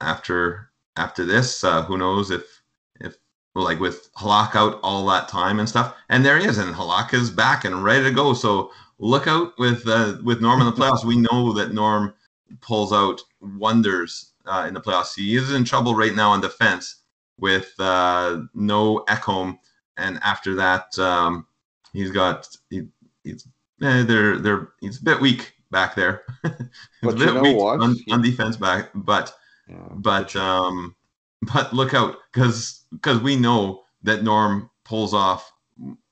after after this, uh, who knows if if like with Halak out all that time and stuff, and there he is, and Halak is back and ready to go. So look out with uh, with Norm in the playoffs. we know that Norm pulls out wonders uh, in the playoffs. He is in trouble right now on defense with uh, no Ekholm, and after that, um, he's got he, he's eh, they're they're he's a bit weak back there. but you know what? On, on, defense back, but yeah, but um, but look out because because we know that Norm pulls off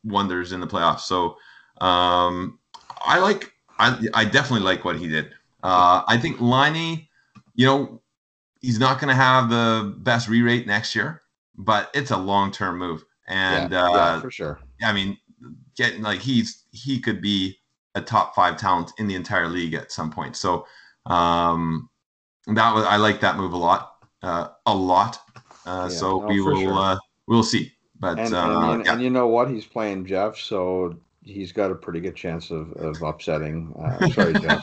wonders in the playoffs. So um, I like I I definitely like what he did. Uh, I think Laine, you know, he's not going to have the best re-rate next year, but it's a long-term move, and yeah, uh, yeah, for sure. I mean, getting like he's he could be a top five talent in the entire league at some point. So um, that was I like that move a lot, uh, a lot. Uh, yeah, so no, we will sure. uh, we'll see. But and, uh, and, yeah. and, you know what? He's playing Jeff, so he's got a pretty good chance of, of upsetting. Uh, sorry, Jeff.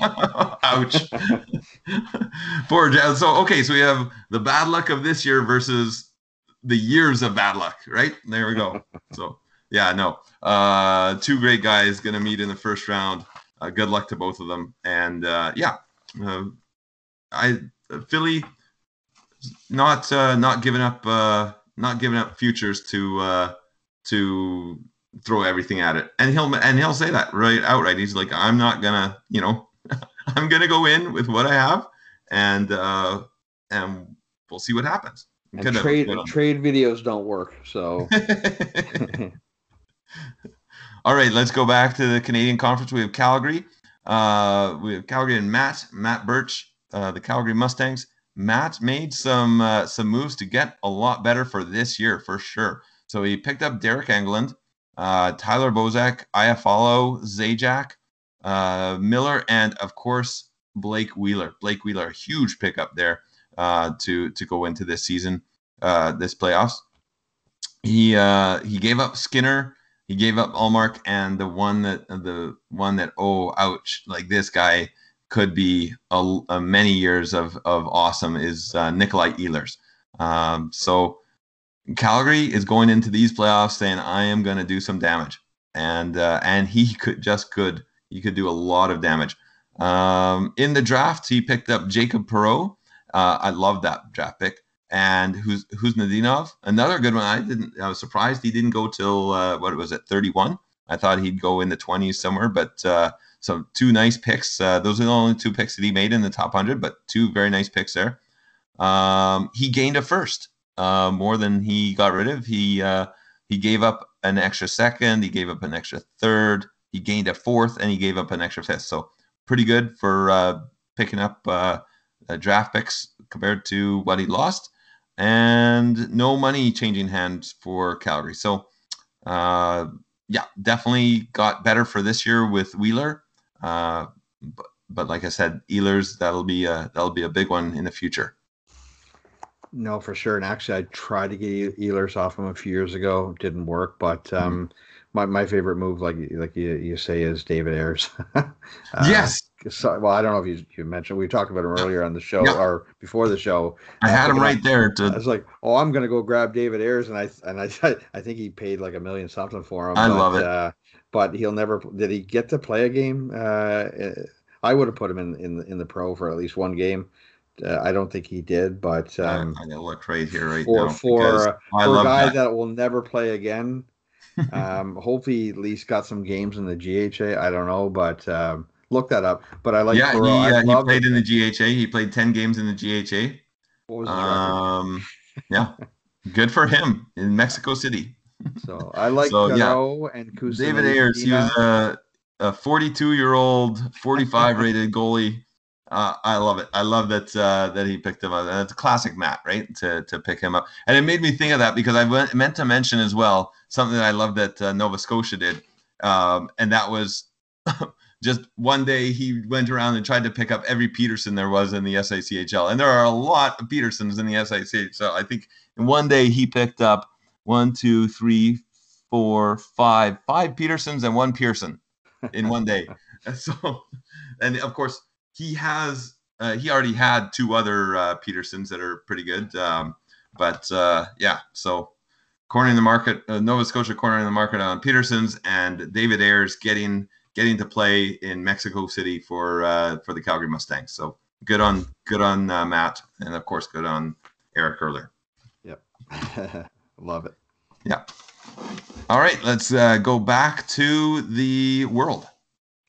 Ouch. Poor Jeff. So okay, so we have the bad luck of this year versus the years of bad luck, right? There we go. so yeah, no. Uh, two great guys going to meet in the first round. Uh, good luck to both of them. And uh, yeah, uh, I Philly not uh, not giving up uh, not giving up futures to uh, to throw everything at it. And he'll and he'll say that right outright. He's like, I'm not gonna, you know, I'm gonna go in with what I have, and uh, and we'll see what happens. And trade trade videos don't work, so. All right, let's go back to the Canadian Conference. We have Calgary. Uh, we have Calgary and Matt, Matt Birch, uh, the Calgary Mustangs. Matt made some uh, some moves to get a lot better for this year, for sure. So he picked up Deryk Engelland, uh, Tyler Bozak, Iafallo, Zajac, uh, Miller, and of course Blake Wheeler. Blake Wheeler, a huge pickup there uh, to to go into this season, this playoffs. He he gave up Skinner he gave up Ullmark, and the one that the one that oh ouch like this guy could be a, a many years of of awesome is uh, Nikolaj Ehlers. Um, so Calgary is going into these playoffs saying I am going to do some damage, and uh, and he could just could he could do a lot of damage. Um, in the draft, he picked up Jacob Perreault. Uh, I love that draft pick and who's who's Nadinov, another good one. I didn't. I was surprised he didn't go till uh, what was it, 31. I thought he'd go in the 20s somewhere, but uh, so two nice picks. Uh, those are the only two picks that he made in the top 100, but two very nice picks there. Um, he gained a first, uh, more than he got rid of. He uh, he gave up an extra second. He gave up an extra third. He gained a fourth, and he gave up an extra fifth. So pretty good for uh, picking up draft picks compared to what he lost and no money changing hands for Calgary. So, uh, yeah, definitely got better for this year with Wheeler. Uh, but, but like I said, Ehlers that'll be a that'll be a big one in the future. No, for sure. And actually, I tried to get Ehlers off him a few years ago. Didn't work, but um, mm-hmm my, my favorite move, like like you, you say, is David Ayres. uh, yes. Well, I don't know if you, you mentioned we talked about him earlier on the show yep. or before the show. I had him right there. To... I was like, oh, I'm gonna go grab David Ayres, and I and I I think he paid like a million something for him. I but, love it. Uh, but he'll never. Did he get to play a game? Uh, I would have put him in in in the pro for at least one game. Uh, I don't think he did, but um, I'm gonna look right here right for, now for uh, for a guy that. that. will never play again um, hopefully, at least got some games in the GHA. I don't know, but um, look that up. But I like. Yeah, he, uh, he played in the GHA. He played ten games in the GHA. What was um, yeah, good for him in Mexico City. So I like so, yeah. and Kusina. David Ayres. He was a, a 42 year old, 45 rated goalie uh, I love it. I love that uh, that he picked him up. A classic Matt, right? To to pick him up, and it made me think of that because I went, meant to mention as well something that I love that uh, Nova Scotia did, um, and that was just one day he went around and tried to pick up every Peterson there was in the SICHL. and there are a lot of Petersons in the SICHL. So I think in one day he picked up one, two, three, four, five, five Petersons and one Pearson in one day. and so, and of course he has uh, he already had two other uh, Petersons that are pretty good. Um, but uh, yeah, so cornering the market, uh, Nova Scotia cornering the market on Petersons and David Ayres getting getting to play in Mexico City for uh, for the Calgary Mustangs. So good on good on uh, Matt, and of course good on Eric Earler. Yep, love it. Yeah. All right, let's uh, go back to the world.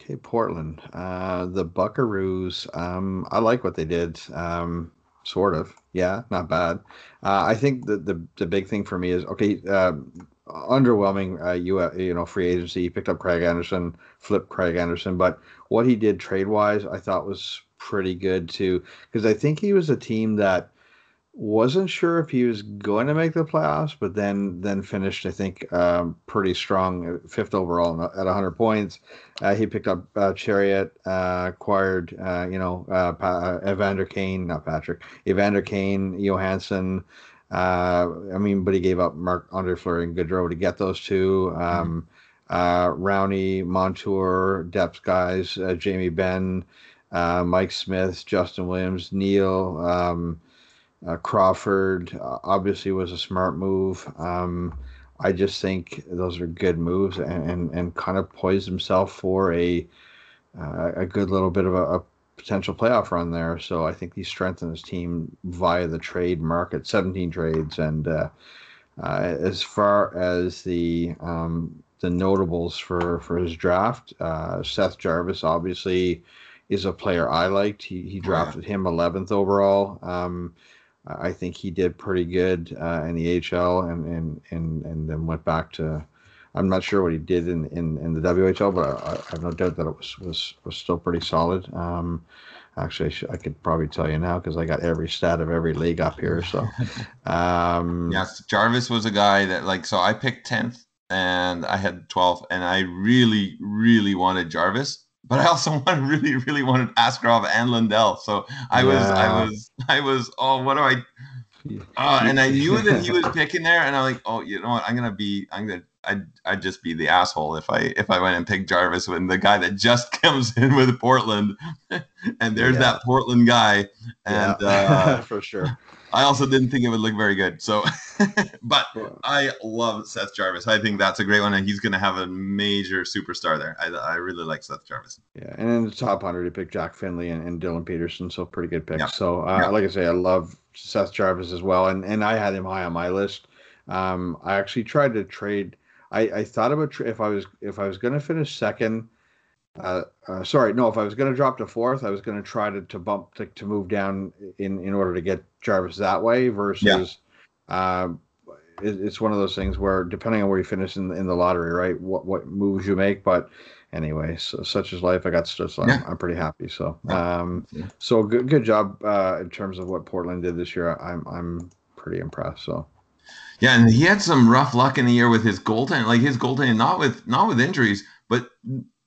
Okay, Portland. Uh, the Buckaroos. Um, I like what they did. Um, sort of. Yeah, not bad. Uh, I think the, the the big thing for me is okay. Uh, underwhelming. Uh, you know free agency. He picked up Craig Anderson, flipped Craig Anderson, but what he did trade wise, I thought was pretty good too. Because I think he was a team that wasn't sure if he was going to make the playoffs, but then then finished I think um, pretty strong, uh, fifth overall at 100 points. Uh, he picked up uh, Chiarot, uh, acquired uh, you know uh, pa- Evander Kane, not Patrick, Evander Kane, Johansson. I mean, but he gave up Marc Andre Fleury and Gaudreau to get those two. Um, mm-hmm. Rowney, Montour, depth guys, Jamie Benn, Mike Smith, Justin Williams, Neal. Um, uh, Crawford uh, obviously was a smart move. Um, I just think those are good moves and, and, and kind of poised himself for a uh, a good little bit of a, a, potential playoff run there. So I think he strengthened his team via the trade market, 17 trades. And uh, uh, as far as the um, the notables for, for his draft, uh, Seth Jarvis obviously is a player I liked. He, he drafted him 11th overall. Um, I think he did pretty good uh, in the HL and, and and and then went back to. I'm not sure what he did in, in, in the WHL, but I, I have no doubt that it was was, was still pretty solid. Um, actually, I, should, I, could probably tell you now because I got every stat of every league up here. So, um, yes, Jarvis was a guy that like so I picked tenth and I had 12th, and I really really wanted Jarvis but I also wanted, really, really wanted Askarov and Lundell. So I was, I was, I was. Oh, what do I? Uh, and I knew that he was picking there, and I'm like, oh, you know what? I'm gonna be, I'm gonna, I'd, I'd just be the asshole if I, if I went and picked Jarvis when the guy that just comes in with Portland, and there's yeah. that Portland guy, and yeah. uh, for sure. I also didn't think it would look very good. So, but I love Seth Jarvis. I think that's a great one, and he's going to have a major superstar there. I, I really like Seth Jarvis. Yeah, and in the top hundred, he picked Jack Finley and, and Dylan Peterson, so pretty good picks. Yeah. So, uh, yeah. like I say, I love Seth Jarvis as well, and and I had him high on my list. Um, I actually tried to trade. I, I thought about if I was if I was going to finish second uh, uh, sorry, no. If I was going to drop to fourth, I was going to try to to bump to, to move down in in order to get Jarvis that way. Versus, yeah. uh, it, it's one of those things where depending on where you finish in in the lottery, right? What what moves you make, but anyway, so, such is life. I got so I'm, yeah. I'm pretty happy. So, um, yeah. so good good job uh, in terms of what Portland did this year. I'm I'm pretty impressed. So. Yeah, and he had some rough luck in the year with his goaltending, like his goaltending, not with not with injuries, but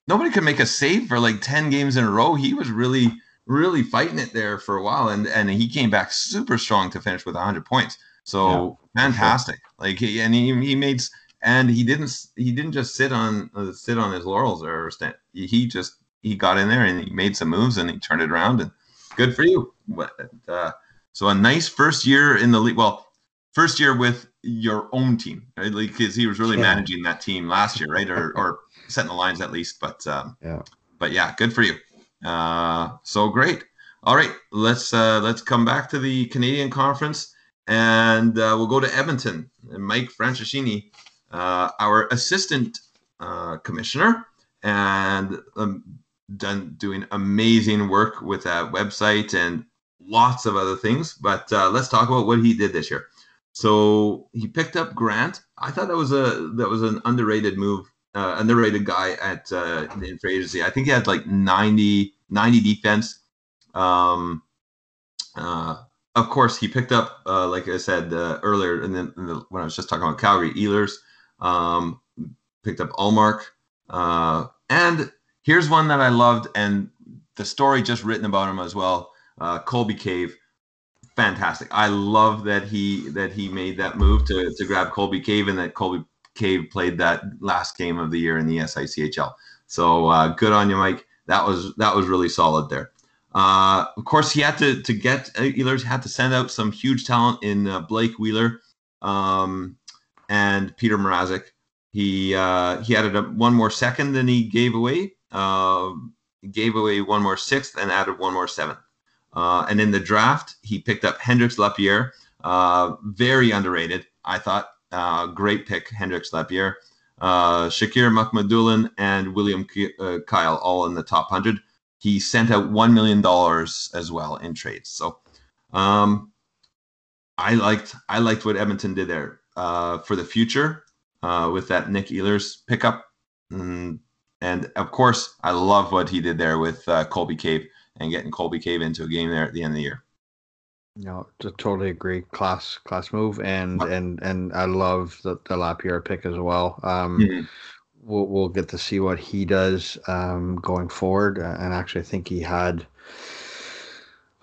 nobody could make a save for like 10 games in a row. He was really, really fighting it there for a while. And, and he came back super strong to finish with 100 points. So yeah, fantastic. Sure. Like, he, and he, he made, and he didn't, he didn't just sit on, uh, sit on his laurels or stand. He just, he got in there and he made some moves and he turned it around and good for you. But, uh, so a nice first year in the league. Well, first year with your own team, right? Like, because he was really yeah. managing that team last year, right? Or, or setting the lines at least. But um, yeah, but yeah, good for you. Uh, so great. All right, let's uh, let's come back to the Canadian Conference, and uh, we'll go to Edmonton. And Mike Franceschini, uh, our assistant uh, commissioner, and um, done doing amazing work with that website and lots of other things. But uh, let's talk about what he did this year. So he picked up Grant. I thought that was a that was an underrated move uh, underrated guy at uh, in free agency. I think he had like 90, 90 defense. Um, uh, of course, he picked up, uh, like I said uh, earlier, and then the, when I was just talking about Calgary Ehlers, um, picked up Ullmark, uh, and Here's one that I loved, and the story just written about him as well. Uh, Colby Cave, fantastic. I love that he that he made that move to to grab Colby Cave, and that Colby Cave played that last game of the year in the SICHL. So uh, good on you, Mike. That was that was really solid there. Uh, of course, he had to to get uh, Ehlers had to send out some huge talent in uh, Blake Wheeler um, and Peter Mrazek. He uh, he added a, one more second than he gave away. Uh, gave away one more sixth and added one more seventh. Uh, and in the draft, he picked up Hendrix Lapierre, uh, very underrated. I thought uh, great pick, Hendrix Lapierre. Uh, Shakir Mukhamadullin and William uh, Kyle all in the top hundred. He sent out one million dollars as well in trades. So, um, I liked I liked what Edmonton did there uh, for the future with that Nick Ehlers pickup. Mm, and of course, I love what he did there with Colby Cave and getting Colby Cave into a game there at the end of the year. No, to totally agree. Class, class move, and and and I love the, the Lapierre pick as well. Um, mm-hmm. We'll we'll get to see what he does um, going forward, uh, and actually, I think he had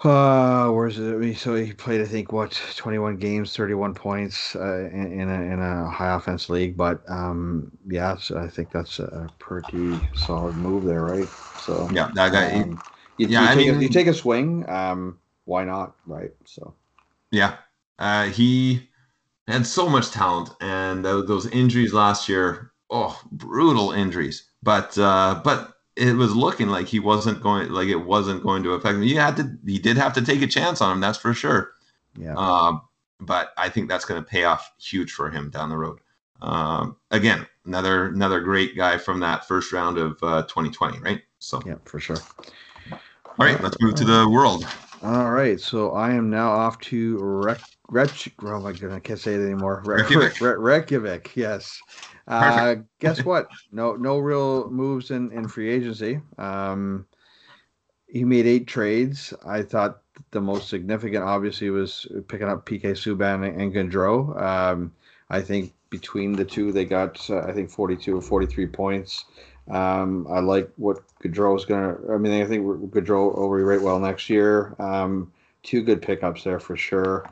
uh, where's it? So he played, I think, what, 21 games, 31 points uh, in, in, a, in a high offense league. But um, yeah, so I think that's a pretty solid move there, right? So yeah, that guy. Um, you, yeah, you I mean, a, you take a swing. Um, why not, right? So yeah, uh, he had so much talent, and those injuries last year, oh, brutal injuries. But uh, but it was looking like he wasn't going like it wasn't going to affect him. He had to he did have to take a chance on him, that's for sure. Yeah. Um, but I think that's going to pay off huge for him down the road. Um, again, another another great guy from that first round of uh, 2020, right? So yeah, for sure. All right, let's move to the world. All right, so I am now off to Rek. Rek oh my goodness, I can't say it anymore. Reykjavik. Reykjavik, yes. Uh, guess what? No, no real moves in in free agency. Um, he made eight trades. I thought the most significant, obviously, was picking up PK Subban and, and Gaudreau. Um, I think between the two, they got uh, I think 42 or 43 points. Um, I like what Gaudreau is going to. I mean, I think Gaudreau will rate well next year. Um, two good pickups there for sure.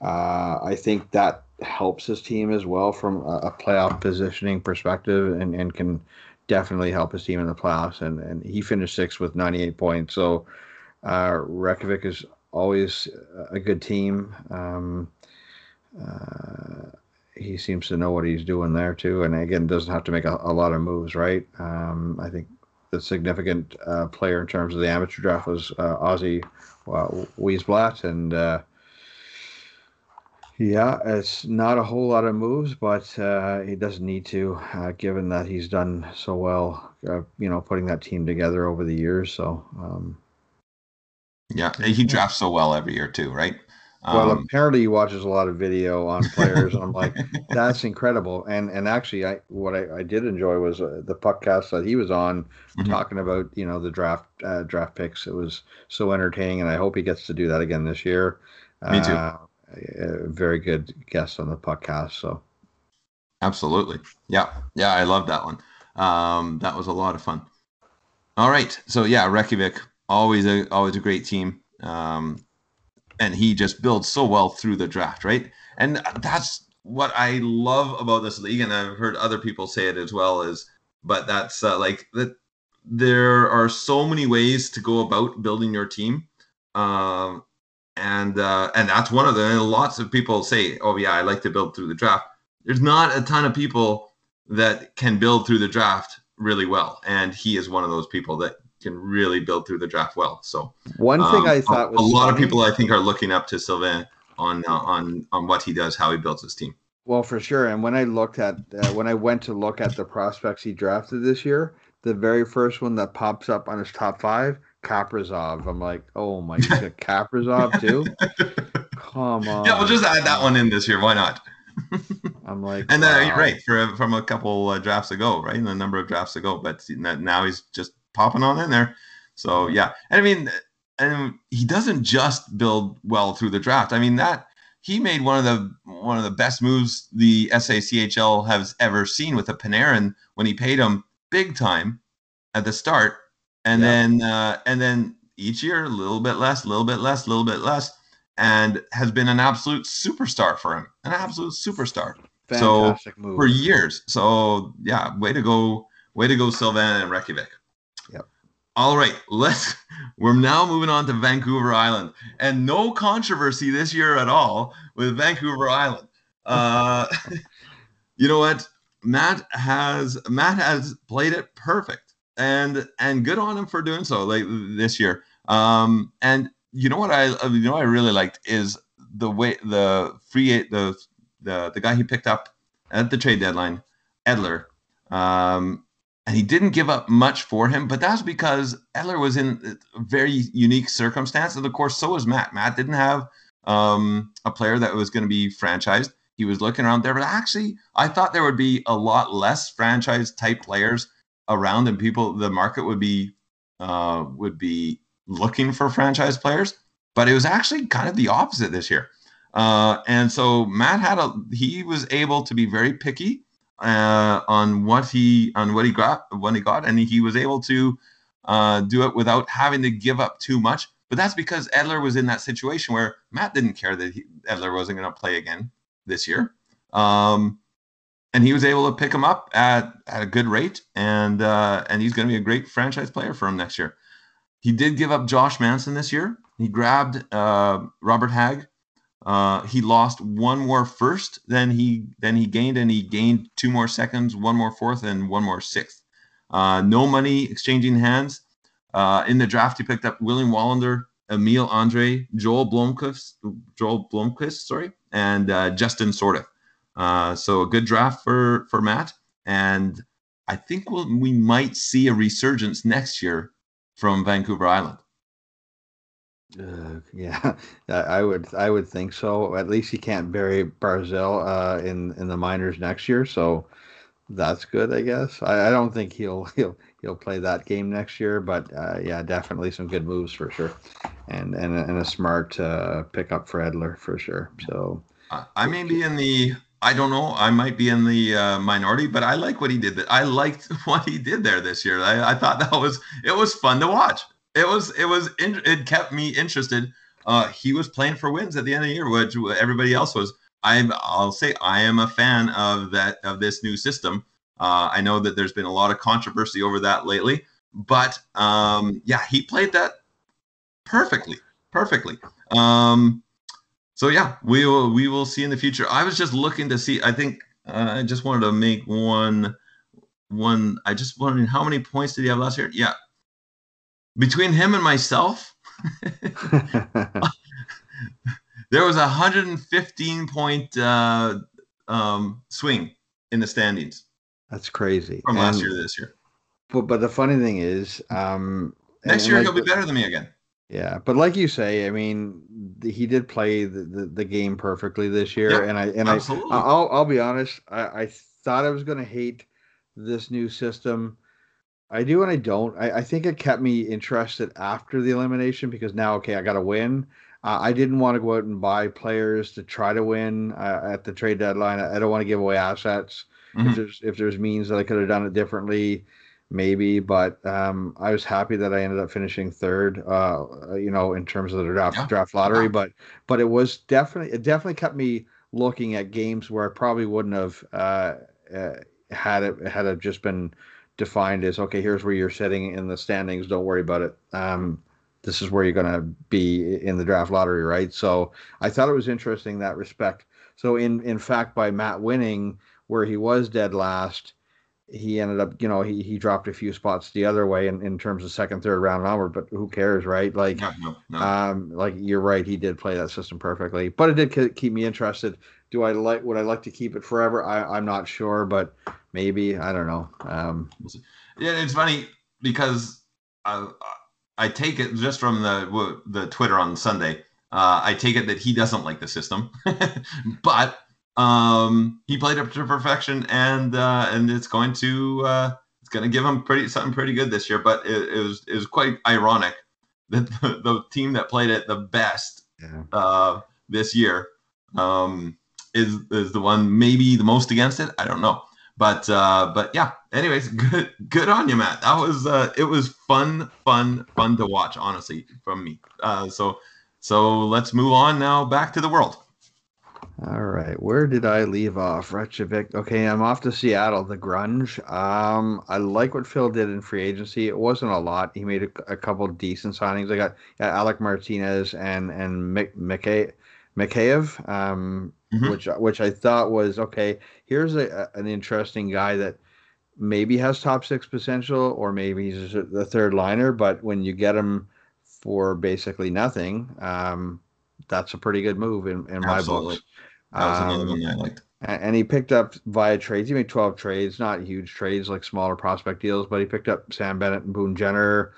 Uh, I think that helps his team as well from a, a playoff positioning perspective and, and can definitely help his team in the playoffs. And, and he finished sixth with 98 points. So uh, Reykjavik is always a good team. Um, uh, he seems to know what he's doing there too. And again, doesn't have to make a, a lot of moves, right? Um, I think the significant uh, player in terms of the amateur draft was uh, Ozzy well, Wiesblatt. And uh, yeah, it's not a whole lot of moves, but uh, he doesn't need to, uh, given that he's done so well, uh, you know, putting that team together over the years. So, um, yeah, he drafts so well every year too, right? Um, well, apparently he watches a lot of video on players, and I'm like, that's incredible. And and actually, I what I, I did enjoy was uh, the podcast that he was on, mm-hmm. talking about you know the draft uh, draft picks. It was so entertaining, and I hope he gets to do that again this year. Me too. Uh, very good guest on the podcast. So, absolutely, yeah, yeah, I love that one. Um, that was a lot of fun. All right, so yeah, Reykjavik, always a always a great team, um, and he just builds so well through the draft, right? And that's what I love about this league, and I've heard other people say it as well. Is but that's uh, like that. There are so many ways to go about building your team. Um, and uh, and that's one of them. And lots of people say, "Oh yeah, I like to build through the draft." There's not a ton of people that can build through the draft really well, and he is one of those people that can really build through the draft well. So one thing um, I thought a, a lot funny. of people I think are looking up to Sylvain on uh, on on what he does, how he builds his team. Well, for sure. And when I looked at uh, when I went to look at the prospects he drafted this year, the very first one that pops up on his top five Kaprizov. I'm like, oh my god, Kaprizov too? Come on. Yeah, we'll just add that one in this year. Why not? I'm like, and then wow. right for, from a couple uh, drafts ago, right? A number of drafts ago, but now he's just popping on in there. So yeah, and I mean, and he doesn't just build well through the draft. I mean that he made one of the one of the best moves the SICHL has ever seen with a Panarin when he paid him big time at the start, and Yeah. then uh, and then each year a little bit less, a little bit less, a little bit less, and has been an absolute superstar for him, an absolute superstar So, Fantastic move. for years. So yeah, way to go, way to go, Sylvan and Reykjavik. All right, let's. We're now moving on to Vancouver Island, and no controversy this year at all with Vancouver Island. Uh, you know what? Matt has Matt has played it perfect, and and good on him for doing so like this year. Um, and you know what I you know what I really liked is the way the free the the the guy he picked up at the trade deadline, Edler. Um, and he didn't give up much for him, but that's because Edler was in a very unique circumstance, and of course, so was Matt. Matt didn't have um, a player that was going to be franchised. He was looking around there, but actually, I thought there would be a lot less franchise type players around, and people, the market would be uh, would be looking for franchise players. But it was actually kind of the opposite this year. Uh, and so Matt had a he was able to be very picky uh, on what he on what he got when he got, and he was able to uh, do it without having to give up too much. But that's because Edler was in that situation where Matt didn't care that he, Edler wasn't going to play again this year, um, and he was able to pick him up at, at a good rate, and uh, and he's going to be a great franchise player for him next year. He did give up Josh Manson this year. He grabbed uh, Robert Hagg. Uh, he lost one more first than he than he gained, and he gained two more seconds, one more fourth, and one more sixth. Uh, no money exchanging hands. Uh, in the draft, he picked up William Wallinder, Emil Andrae, Joel Blomqvist, Joel Blomqvist, sorry, and uh, Justin Sourdif. Uh, so a good draft for for Matt, and I think we'll, we might see a resurgence next year from Vancouver Island. Uh, yeah, I would I would think so. At least he can't bury Barzal uh, in in the minors next year, so that's good, I guess. I, I don't think he'll he'll he'll play that game next year, but uh, yeah, definitely some good moves for sure, and and a, and a smart uh, pickup for Edler for sure. So I I may be in the I don't know. I might be in the uh, minority, but I like what he did. That I liked what he did there this year. I, I thought that was it was fun to watch. It was it was it kept me interested. Uh, he was playing for wins at the end of the year, which everybody else was. I'm I'll say I am a fan of that of this new system. Uh, I know that there's been a lot of controversy over that lately, but um, yeah, he played that perfectly, perfectly. Um, so yeah, we will we will see in the future. I was just looking to see. I think uh, I just wanted to make one one. I just wondering how many points did he have last year? Yeah, between him and myself, there was a 115 point uh, um, swing in the standings that's crazy. from last And- year to this year. But but the funny thing is, um, Next year like he'll be better than me again. Yeah, but like you say, I mean, he did play the, the, the game perfectly this year, Yeah, and I and Absolutely. I I'll I'll be honest, I, I thought I was going to hate this new system. I do and I don't. I, I think it kept me interested after the elimination because now, okay, I got to win. Uh, I didn't want to go out and buy players to try to win uh, at the trade deadline. I, I don't want to give away assets. Mhm. If there's if there's means that I could have done it differently, maybe. But um, I was happy that I ended up finishing third. Uh, you know, in terms of the draft Yeah. draft lottery, but but it was definitely it definitely kept me looking at games where I probably wouldn't have uh, uh, had it had it just been defined as okay. Here's where you're sitting in the standings. Don't worry about it. Um, this is where you're going to be in the draft lottery, right? So I thought it was interesting in that respect. So in in fact, by Matt winning where he was dead last, he ended up, you know, he he dropped a few spots the other way in, in terms of second, third round and onward. But who cares, right? Like, No, no, no. um, like you're right, he did play that system perfectly. But it did keep me interested. Do I like? Would I like to keep it forever? I, I'm not sure, but maybe I don't know. Um, Yeah, it's funny because I, I take it just from the the Twitter on Sunday. Uh, I take it that he doesn't like the system, but um, he played up to perfection, and uh, and it's going to uh, it's going to give him pretty something pretty good this year. But it, it was it was quite ironic that the, the team that played it the best yeah. uh, this year um, is is the one maybe the most against it. I don't know, But uh, but yeah. Anyways, good good on you, Matt. That was uh, it was fun, fun, fun to watch. Honestly, from me. Uh, so so let's move on now back to the world. All right, where did I leave off? Reykjavik. Okay, I'm off to Seattle. The grunge. Um, I like what Phil did in free agency. It wasn't a lot. He made a, a couple decent signings. I got yeah, Alec Martinez and and Mikheyev, Mikheyev um, mm-hmm. which which I thought was okay. Here's a, an interesting guy that maybe has top six potential, or maybe he's the third liner. But when you get him for basically nothing, um, that's a pretty good move in, in my books. That was another um, one I liked. And he picked up via trades. He made 12 trades, not huge trades like smaller prospect deals, but he picked up Sam Bennett and Boone Jenner,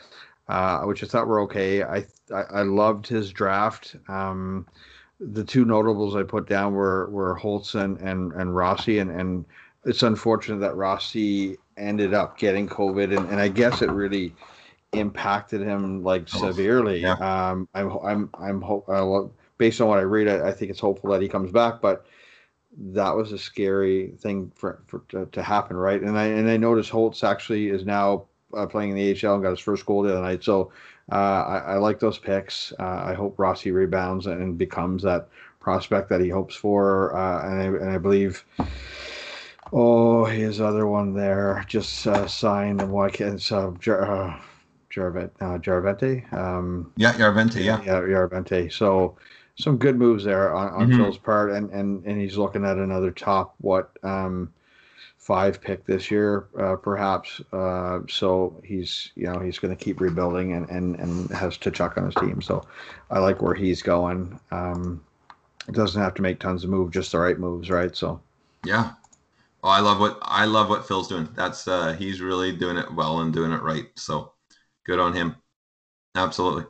uh, which I thought were okay. I, I, I loved his draft. Um, the two notables I put down were were Holtz and and, and Rossi, and, and it's unfortunate that Rossi ended up getting COVID, and, and I guess it really impacted him like severely. Yeah. Um, I'm I'm I'm hope uh, based on what I read, I, I, think it's hopeful that he comes back, but that was a scary thing for, for to, to happen, right? And I and I noticed Holtz actually is now uh, playing in the AHL and got his first goal the other night. So uh, I, I, like those picks. Uh, I hope Rossi rebounds and becomes that prospect that he hopes for, uh, and I, and I believe. Oh, his other one there just uh, signed, and why can't it's uh, uh Jarvet, uh, Jarvente. Um, yeah, Jarvente. Yeah, yeah, Jarvente. So some good moves there on, on mm-hmm. Phil's part, and, and and he's looking at another top what um, five pick this year, uh, perhaps. Uh, so he's you know he's going to keep rebuilding and, and and has Tkachuk on his team. So I like where he's going. Um, doesn't have to make tons of moves, just the right moves, right? So yeah. Oh, I love what I love what Phil's doing. That's uh, he's really doing it well and doing it right. So good on him. Absolutely.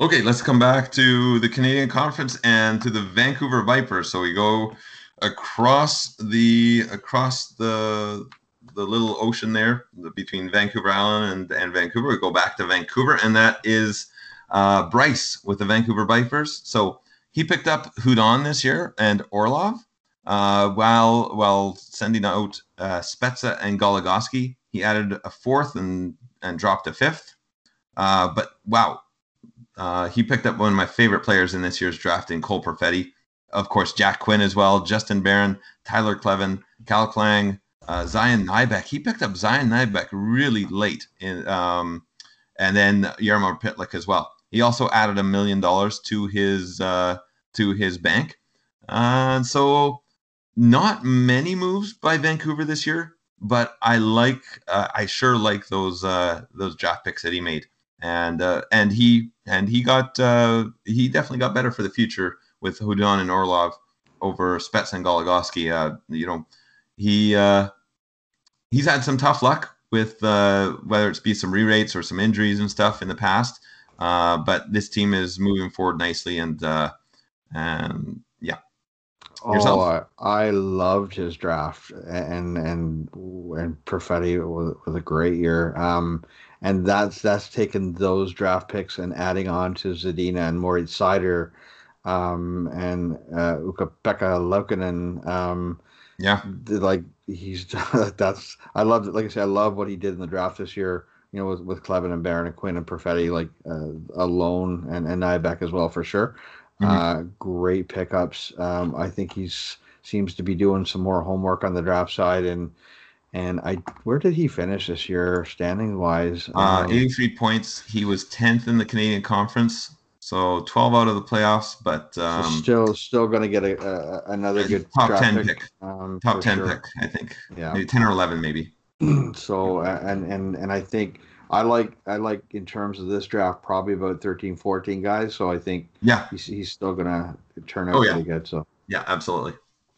Okay, let's come back to the Canadian Conference and to the Vancouver Vipers. So we go across the across the the little ocean there between Vancouver Island and, and Vancouver. We go back to Vancouver, and that is uh, Bryce with the Vancouver Vipers. So he picked up Hudon this year and Orlov, uh, while while sending out uh, Spezza and Goligoski. He added a fourth and and dropped a fifth. Uh, but wow, uh, he picked up one of my favorite players in this year's draft in Cole Perfetti. Of course, Jack Quinn as well, Justin Barron, Tyler Kleven, Cal Klang, uh, Zion Nybeck. He picked up Zion Nybeck really late, in, um, and then Jarmo Pitlick as well. He also added a million dollars to his uh, to his bank. Uh, so, not many moves by Vancouver this year, but I like uh, I sure like those uh, those draft picks that he made and and he and he got he definitely got better for the future with Hudon and Orlov over Spets and Goligoski. Uh, you know, he uh, he's had some tough luck with uh, whether it's be some re-rates or some injuries and stuff in the past. Uh, but this team is moving forward nicely, and uh, and yeah. Yourself. Oh, I, loved his draft, and and and Perfetti was, was a great year. Um, and that's that's taken those draft picks and adding on to Zadina and Moritz Seider um, and uh, Ukko-Pekka Luukkonen. Um, yeah, like he's that's I love it. Like I said, I love what he did in the draft this year. You know, with with Kleven and Barron and Quinn and Perfetti, like uh, alone and and Nybeck as well for sure. Mm-hmm. Uh, great pickups. Um, I think he's seems to be doing some more homework on the draft side and and I, where did he finish this year, standing wise? Uh, um, 83 points. He was 10th in the Canadian Conference, so 12 out of the playoffs. But um, so still, still going to get a, a, another good top 10 pick. Um, top 10 sure. pick, I think. Yeah, maybe 10 or 11, maybe. so and and and I think I like I like in terms of this draft probably about 13, 14 guys. So I think yeah, he's, he's still going to turn out oh, yeah. pretty good. So yeah, absolutely.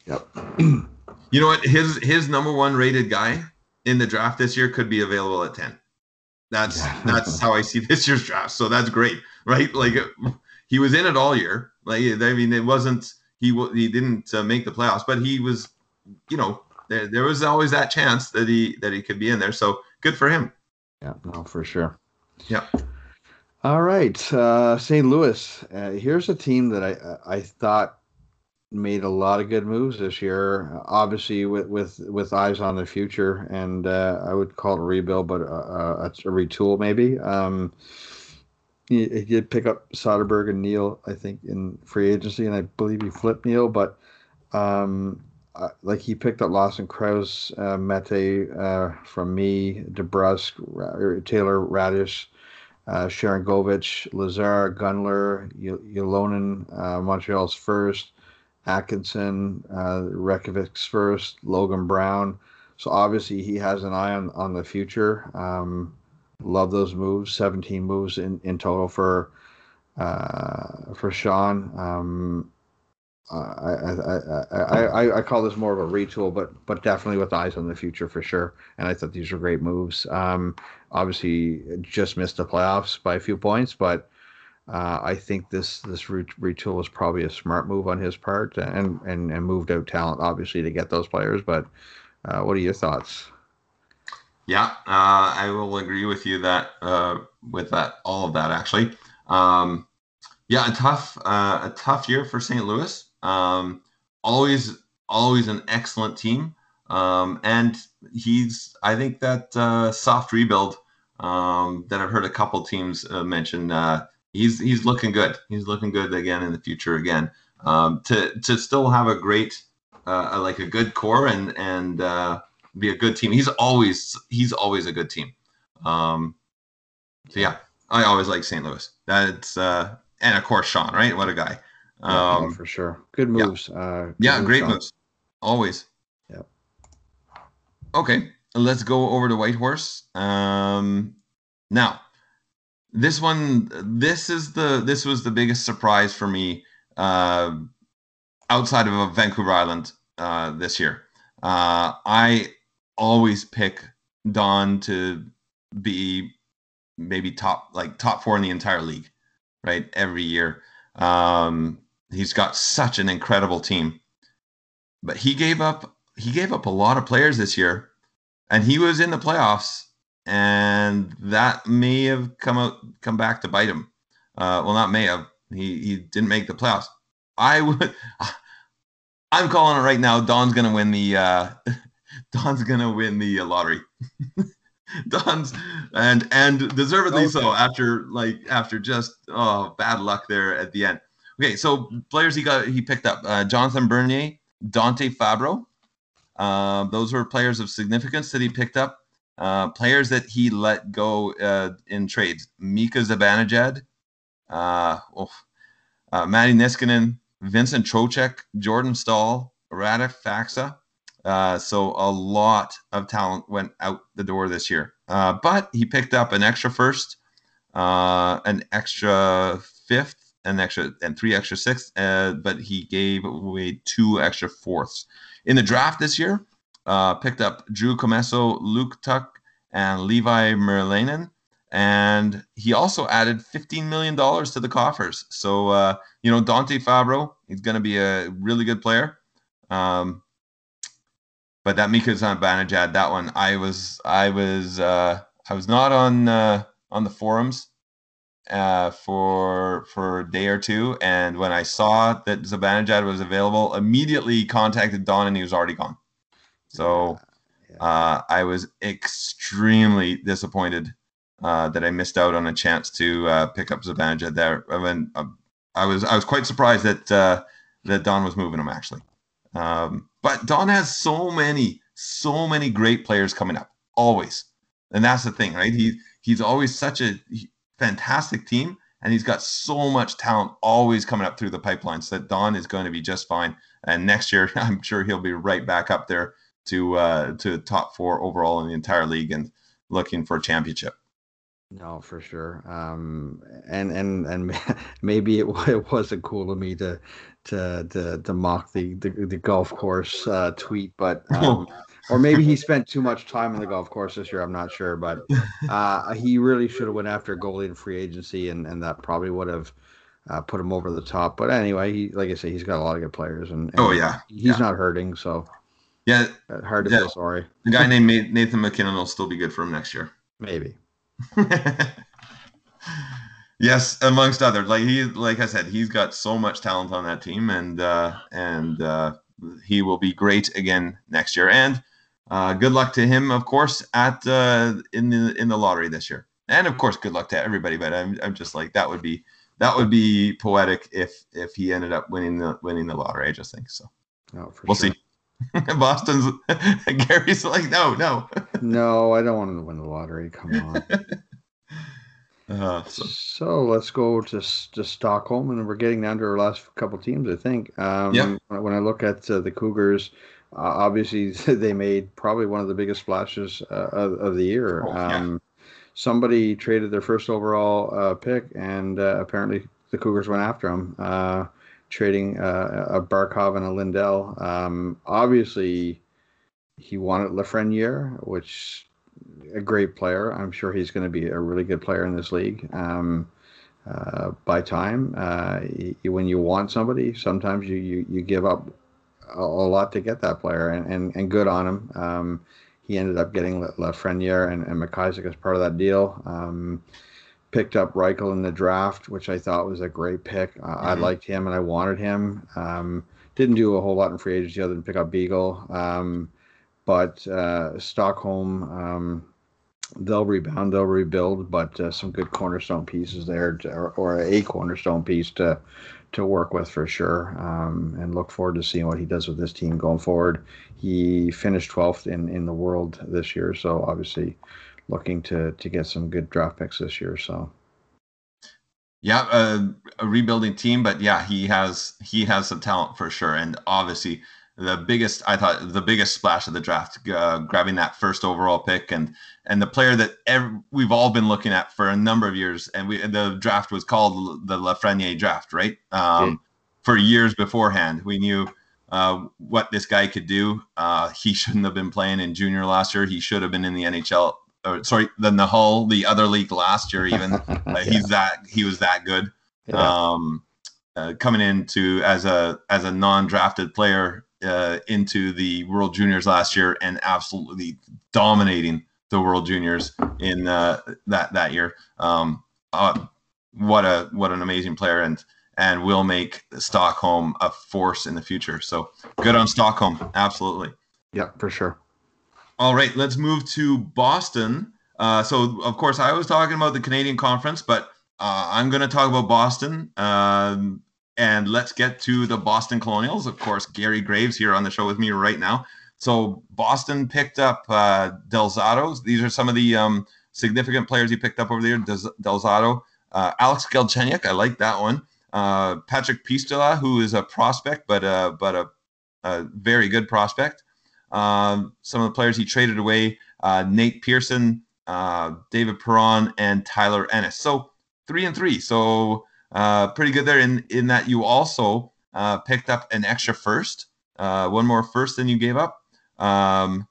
Yep. You know what? His his number one rated guy in the draft this year could be available at ten. That's yeah. that's how I see this year's draft. So that's great, right? Like he was in it all year. Like I mean, it wasn't he he didn't uh, make the playoffs, but he was, you know, there, there was always that chance that he that he could be in there. So good for him. Yeah, no, for sure. Yeah. All right, uh, St. Louis. Uh, here's a team that I I thought made a lot of good moves this year. Obviously, with with with eyes on the future, and uh, I would call it a rebuild, but uh, a retool maybe. Um, he, he, did pick up Soderberg and Neal, I think, in free agency, and I believe he flipped Neal, but um, uh, like he picked up Lawson Crouse, uh, Mete uh, from me, DeBrusk, Taylor Raddysh, uh, Sharangovich, Lazar, Gunler, Ylonen, uh, Montreal's first, Atkinson, uh, first, Logan Brown. So obviously he has an eye on, on the future. Um, love those moves. 17 moves in, in total for uh, for Sean. Um, I, I, I, I, I call this more of a retool, but but definitely with eyes on the future for sure. And I thought these were great moves. Um, obviously, just missed the playoffs by a few points, but uh, I think this this retool was probably a smart move on his part, and and and moved out talent obviously to get those players. But uh, what are your thoughts? Yeah, uh, I will agree with you that uh, with that all of that actually. Um, yeah, a tough uh, a tough year for St. Louis. Um, always, always an excellent team. Um, and he's, I think that uh, soft rebuild um, that I've heard a couple teams uh, mention. Uh, he's he's looking good. He's looking good again in the future again. Um, to to still have a great, like a good core and and be a good team. He's always he's always a good team. Um, so yeah, I always like St. Louis. That's uh, and of course Sean, right? What a guy. Yeah, um, for sure. Good moves. Yeah, uh, good yeah moves great moves. Always. Yep. Okay, let's go over to Whitehorse. Um, now, this one, this is the this was the biggest surprise for me uh, outside of Vancouver Island uh, this year. Uh, I always pick Don to be maybe top like top four in the entire league, right? Every year. Um, He's got such an incredible team. But he gave up he gave up a lot of players this year and he was in the playoffs and that may have come out come back to bite him. Uh, well not may have. He he didn't make the playoffs. I would I'm calling it right now. Don's gonna win the uh, Don's gonna win the uh, lottery. Don's and and deservedly okay. so after like after just oh bad luck there at the end. Okay, so players he got he picked up uh, Jonathan Bernier, Dante Fabbro. Uh, those were players of significance that he picked up. Uh, players that he let go uh, in trades: Mika Zibanejad, uh, oh, uh, Matti Niskanen, Vincent Trocheck, Jordan Staal, Radek Faksa. Uh, so a lot of talent went out the door this year. Uh, but he picked up an extra first, uh, an extra fifth, an extra and three extra sixths, uh, but he gave away two extra fourths. In the draft this year, uh, picked up Drew Comesso, Luke Tuck, and Levi Merilainen. And he also added $15 million to the coffers. So, you know, Dante Fabbro, he's going to be a really good player. Um, but that Mika Zibanejad, that one, I was, I was, uh, I was not on, uh, on the forums uh, for for a day or two, and when I saw that Zibanejad was available, immediately contacted Don, and he was already gone. So. Uh, I was extremely disappointed uh, that I missed out on a chance to uh, pick up Zibanejad there. I mean, uh, I was I was quite surprised that uh, that Don was moving him actually. Um, but Don has so many so many great players coming up always, and that's the thing, right? He he's always such a fantastic team, and he's got so much talent always coming up through the pipeline. So that Don is going to be just fine. And next year, I'm sure he'll be right back up there to uh, to top four overall in the entire league and looking for a championship. No, for sure. Um, and and and maybe it, it wasn't cool of me to to to, to mock the, the, the golf course uh, tweet, but um, or maybe he spent too much time on the golf course this year. I'm not sure, but uh, he really should have went after goalie in free agency, and, and that probably would have uh, put him over the top. But anyway, he like I say, he's got a lot of good players, and, and oh yeah, he's yeah. not hurting, so yeah, uh, hard to yeah. feel sorry. The guy named Nathan MacKinnon will still be good for him next year. Maybe. Yes, amongst others. Like he, like I said, he's got so much talent on that team, and uh, and uh, he will be great again next year. And uh, good luck to him, of course, at uh, in the in the lottery this year. And of course, good luck to everybody. But I'm I'm just like that would be that would be poetic if if he ended up winning the winning the lottery. I just think so. Oh, for we'll sure. see. Boston's Gary's like no no. No, I don't want him to win the lottery. Come on. Uh, so, So let's go to to Stockholm, and we're getting down to our last couple teams. I think. Um, Yeah. When I look at uh, the Cougars, uh, obviously they made probably one of the biggest splashes uh, of, of the year. Oh, yeah. um, Somebody traded their first overall uh, pick, and uh, apparently the Cougars went after him, uh, trading uh, a Barkov and a Lindell. Um, obviously, he wanted Lafreniere, which a great player. I'm sure he's going to be a really good player in this league. Um, uh, by time, uh, y- when you want somebody, sometimes you, you, you give up a, a lot to get that player, and, and, and good on him. Um, he ended up getting La- Lafreniere and, and McIsaac as part of that deal. Um, picked up Reichel in the draft, which I thought was a great pick. Uh, I Mhm. liked him and I wanted him. Um, didn't do a whole lot in free agency other than pick up Beagle. Um, but uh, Stockholm, um, they'll rebound, they'll rebuild, but uh, some good cornerstone pieces there, to, or, or a cornerstone piece to to work with for sure. Um, and look forward to seeing what he does with this team going forward. He finished 12th in, in the world this year, so obviously looking to to get some good draft picks this year. So yeah, uh, a rebuilding team, but yeah, he has he has some talent for sure, and obviously the biggest I thought the biggest splash of the draft, uh, grabbing that first overall pick, and and the player that ev- we've all been looking at for a number of years, and we the draft was called the Lafreniere draft, right? Um, Yeah. For years beforehand, we knew uh, what this guy could do. Uh, he shouldn't have been playing in junior last year. He should have been in the NHL. Or, sorry, the Nahal, the other league last year, even. Uh, Yeah. He's that he was that good. Yeah. Um, uh, coming into as a as a non-drafted player uh, into the World Juniors last year and absolutely dominating the World Juniors in uh, that that year. Um, uh, what a what an amazing player and and will make Stockholm a force in the future. So good on Stockholm, absolutely. yeah, for sure. All right, let's move to Boston. Uh, so, of course, I was talking about the Canadian Conference, but uh, I'm going to talk about Boston. Um, and let's get to the Boston Colonials. Of course, Gary Graves here on the show with me right now. So, Boston picked up uh, Del Zotto. These are some of the um, significant players he picked up over there. Del- Delzato, uh, Alex Galchenyuk, I like that one. Uh, Patrick Puistola, who is a prospect, but uh, but a, a very good prospect. Um, some of the players he traded away: uh, Nate Pearson, uh, David Perron, and Tyler Ennis. So three and three. So uh, pretty good there. In in that you also picked up an extra first, one more first than you gave up. Um,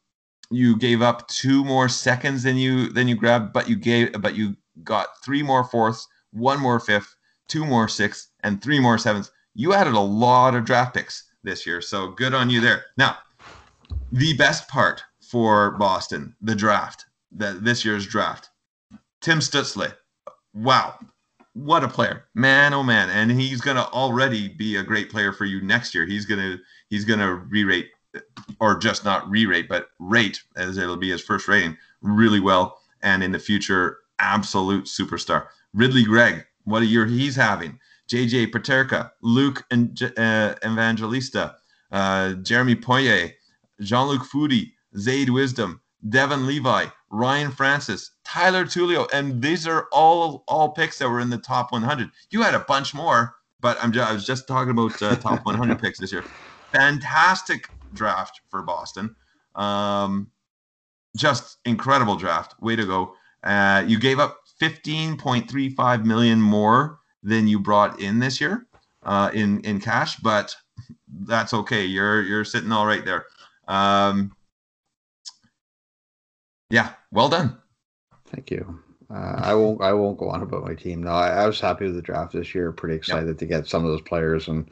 you gave up two more seconds than you than you grabbed, but you gave but you got three more fourths, one more fifth, two more sixths, and three more sevenths. You added a lot of draft picks this year, so good on you there. Now, the best part for Boston, the draft, the, this year's draft, Tim Stützle. Wow, what a player, man! Oh man, and he's gonna already be a great player for you next year. He's gonna he's gonna re-rate, or just not re-rate, but rate as it'll be his first rating really well, and in the future, absolute superstar. Ridly Greig, what a year he's having. JJ Peterka, Luke and uh, Evangelista, uh, Jeremy Poirier, Jean-Luc Foudy, Zayde Wisdom, Devon Levi, Ryan Francis, Tyler Tullio, and these are all all picks that were in the top 100. You had a bunch more, but I'm just, I was just talking about uh, top 100 picks this year. Fantastic draft for Boston. Um, just incredible draft. Way to go. Uh, you gave up 15.35 million more than you brought in this year uh, in in cash, but that's okay. You're you're sitting all right there. Um, yeah, well done. Thank you. Uh, I won't. I won't go on about my team. No, I, I was happy with the draft this year. Pretty excited to get some of those players and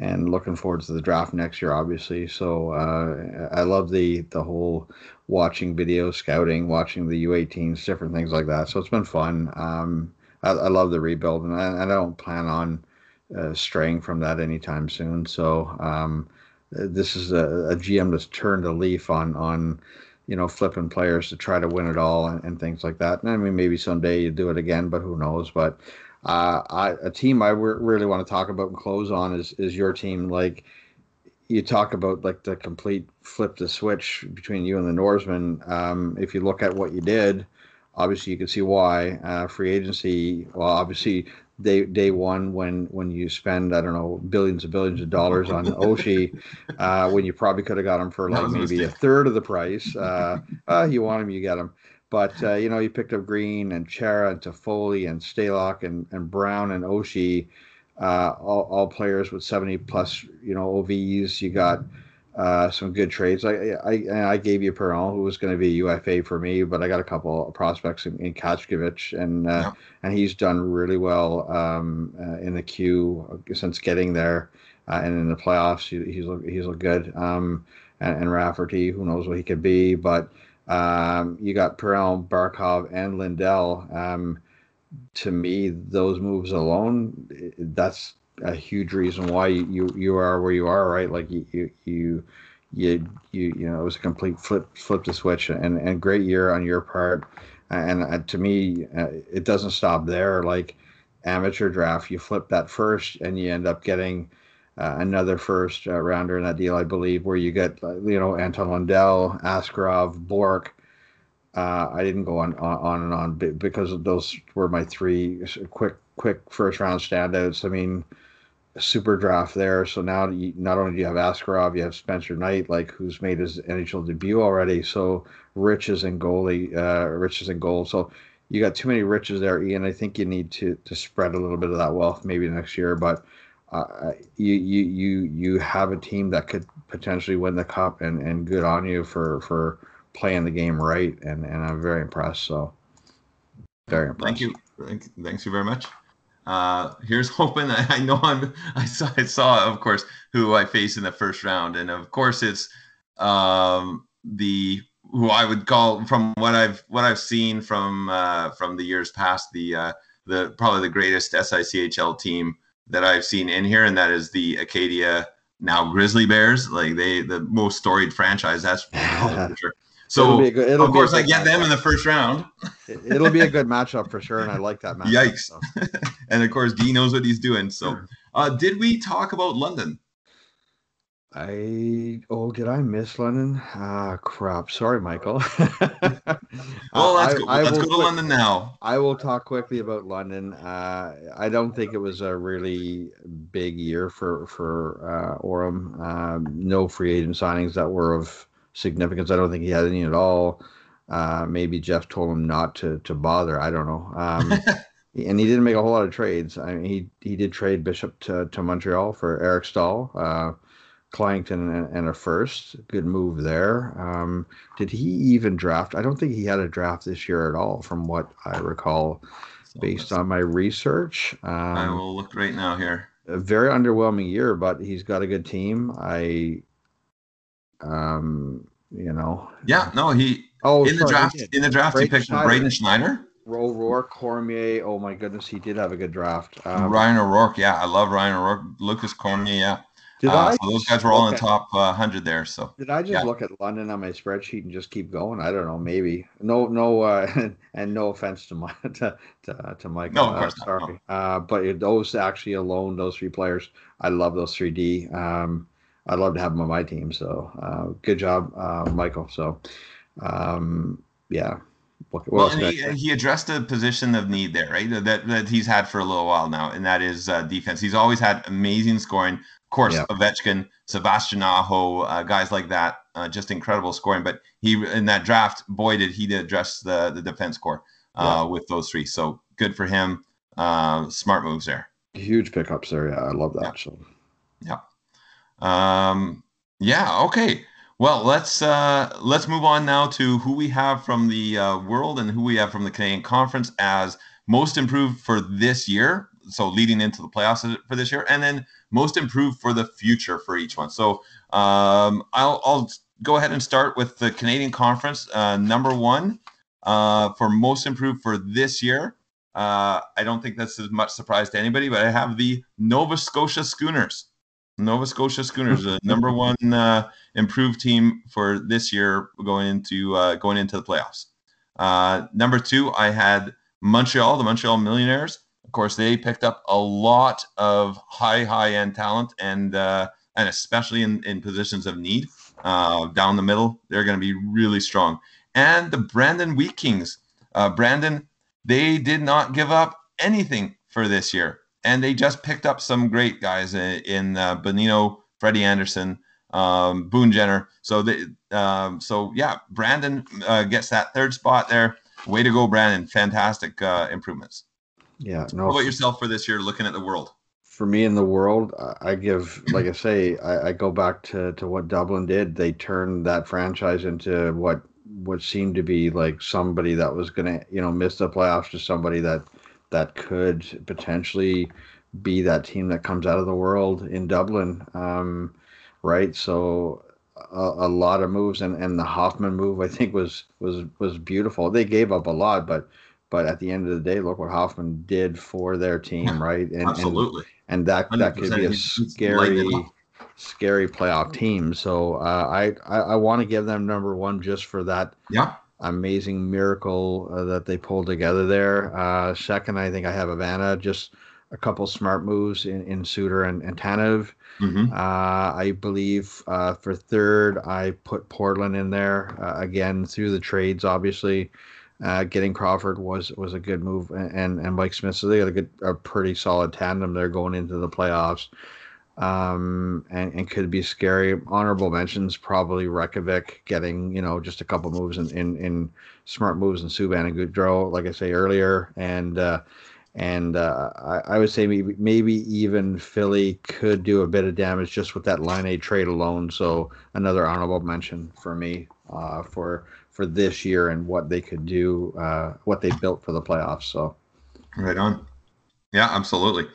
and looking forward to the draft next year. Obviously, so uh, I love the the whole watching video scouting, watching the U18s, different things like that. So it's been fun. Um, I, I love the rebuild, and I, I don't plan on uh, straying from that anytime soon. So um, this is a, a GM that's turned a leaf on on you know flipping players to try to win it all and, and things like that. And I mean, maybe someday you do it again, but who knows? But uh, I, a team I re- really want to talk about and close on is is your team. Like you talk about like the complete flip the switch between you and the Norsemen. Um, if you look at what you did, obviously you can see why. Uh, free agency, well, obviously day day one when when you spend I don't know billions and billions of dollars on Oshie, uh, when you probably could have got him for like maybe a third of the price. Uh, uh, you want him, you get him. But uh, you know, you picked up Green and Chara and Toffoli and Stalock and, and Brown and Oshie uh, all, all players with 70 plus, you know, OVs. You got uh, some good trades. I I, I gave you Perron, who was going to be UFA for me, but I got a couple of prospects in, in and uh, yeah. and he's done really well um, uh, in the queue since getting there, uh, and in the playoffs he, he's he's looked good. Um, and, and Rafferty, who knows what he could be, but um, you got Perron, Barkov, and Lindell. Um, to me, those moves alone, that's a huge reason why you you are where you are, right? Like you you you you you, you know it was a complete flip flip the switch and and great year on your part. And uh, to me, uh, it doesn't stop there. Like amateur draft, you flip that first, and you end up getting uh, another first uh, rounder in that deal, I believe, where you get you know Anton Lundell, Askarov, Bork. uh, I didn't go on, on, on and on because those were my three quick quick first round standouts. I mean, super draft there. So now you, not only do you have Askarov, you have Spencer Knight, like who's made his NHL debut already. So Rich is in goalie, uh, Rich is in goal. So you got too many riches there, Ian. I think you need to to spread a little bit of that wealth maybe next year, but. Uh, you you you you have a team that could potentially win the cup, and, and good on you for for playing the game right, and and I'm very impressed. So very impressed. Thank you. Thank, thanks you very much. Uh, here's hoping. I, I know I'm. I saw. I saw, of course, who I face in the first round, and of course, it's um, the who I would call from what I've what I've seen from uh, from the years past the uh, the probably the greatest SICHL team that I've seen in here, and that is the Acadia now Grizzly Bears. Like they the most storied franchise. That's for sure. So good, of course, I get them in the first round. it'll be a good matchup for sure, and I like that matchup. Yikes! So. and of course, D knows what he's doing. So, uh, did we talk about London? I oh, did I miss London? Ah, crap. Sorry, Michael. well, let's go. I, let's go to quick, London now. I will talk quickly about London. Uh, I don't think it was a really big year for for uh, Orem. Um, no free agent signings that were of significance. I don't think he had any at all. Uh, maybe Jeff told him not to to bother. I don't know. Um, and he didn't make a whole lot of trades. I mean, he he did trade Bishop to, to Montreal for Eric Staal. uh, Clyington, and, and, a first. Good move there. Um, did he even draft? I don't think he had a draft this year at all, from what I recall, based on my research. Um, I will look right now here. A very underwhelming year, but he's got a good team. I um, you know. Yeah, no, he. Oh, in sorry, the draft, in the draft, Braden he picked Braden Schneider. Braden Schneider. O'Rourke, Cormier. Oh my goodness, he did have a good draft. Um, Ryan O'Rourke, yeah, I love Ryan O'Rourke. Lucas Cormier, yeah. Did uh, I so those guys were all in the top uh, hundred there. So did I just yeah. look at London on my spreadsheet and just keep going? I don't know, maybe. No, no, uh, and no offense to my to to, to Mike. No, of course uh, sorry. No. Uh, but those actually alone, those three players, I love those three D. Um, I'd love to have them on my team. So uh, good job, uh, Michael. So um, yeah. What, what well, he, he, addressed a position of need there, right? That that he's had for a little while now, and that is uh, defense. He's always had amazing scoring. Of course, yeah. Ovechkin, Sebastian Aho, uh, guys like that, uh, just incredible scoring. But he in that draft, boy, did he address the the defense core uh, with those three. So good for him. Uh, smart moves there. Huge pickups there. Yeah, I love that. Yeah. So. yeah. Um, yeah. Okay. Well, let's uh, let's move on now to who we have from the uh, world and who we have from the Canadian Conference as most improved for this year. So leading into the playoffs for this year, and then most improved for the future for each one. So um, I'll, I'll go ahead and start with the Canadian Conference. Uh, number one uh, for most improved for this year Uh, I don't think that's as much surprise to anybody, but I have the Nova Scotia Schooners. Nova Scotia Schooners, the number one uh, improved team for this year, going into uh, going into the playoffs. Uh, number two, I had Montreal, the Montreal Millionaires. Of course, they picked up a lot of high high end talent, and uh, and especially in in positions of need uh, down the middle, they're going to be really strong. And the Brandon Wheat Kings, uh, Brandon, they did not give up anything for this year and they just picked up some great guys in, in uh, Bonino, Freddie Andersen, um, Boone Jenner. So they, um, so yeah, Brandon uh, gets that third spot there. Way to go, Brandon! Fantastic uh, improvements. Yeah. No. How about yourself for this year? Looking at the world. For me in the world, I give, like I say, I, I go back to, to what Dublin did. They turned that franchise into what what seemed to be like somebody that was going to, you know, miss the playoffs to somebody that that could potentially be that team that comes out of the world in Dublin, um, right? So a, a, lot of moves, and, and the Hoffman move I think was was was beautiful. They gave up a lot, but but at the end of the day, look what Hoffman did for their team, right? And, Absolutely. And, and that that could be a scary scary playoff team. So uh, I I, I want to give them number one just for that. Yeah amazing miracle uh, that they pulled together there. Uh, second, I think I have Havana, just a couple smart moves in, in Suter and, and Tanev. Mm-hmm. Uh, I believe uh, for third, I put Portland in there uh, again through the trades, obviously. Uh, getting Crawford was was a good move, and and Mike Smith. So they got a good, a pretty solid tandem there going into the playoffs um, and, and could be scary. Honorable mentions probably Reykjavik getting you know just a couple moves in in, in smart moves and Subban and Gaudreau, like I say earlier, and uh, and uh, I, I, would say maybe maybe even Philly could do a bit of damage just with that line A trade alone. So another honorable mention for me uh, for for this year and what they could do, uh, what they built for the playoffs. So right on, yeah, absolutely.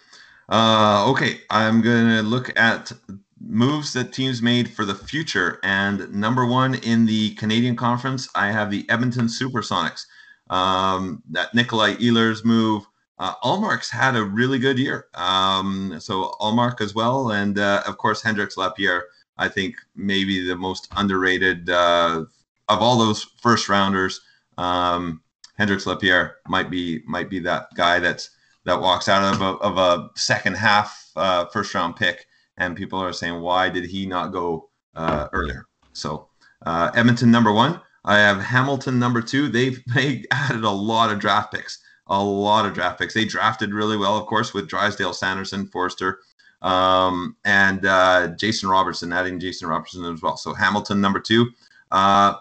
Uh, okay, I'm to look at moves that teams made for the future. And number one in the Canadian Conference, I have the Edmonton Supersonics. Um, that Nikolaj Ehlers move. Uh, Ullmark's had a really good year. Um, so Ullmark as well. And uh, of course, Hendrix Lapierre, I think maybe the most underrated uh, of all those first rounders. Um, Hendrix Lapierre might be might be that guy that's that walks out of a, of a second half uh, first round pick, and people are saying, why did he not go uh, earlier? So uh, Edmonton number one. I have Hamilton number two. They've they added a lot of draft picks, a lot of draft picks. They drafted really well, of course, with Drysdale, Sanderson, Foerster, um, and uh, Jason Robertson, adding Jason Robertson as well. So Hamilton number two. Uh,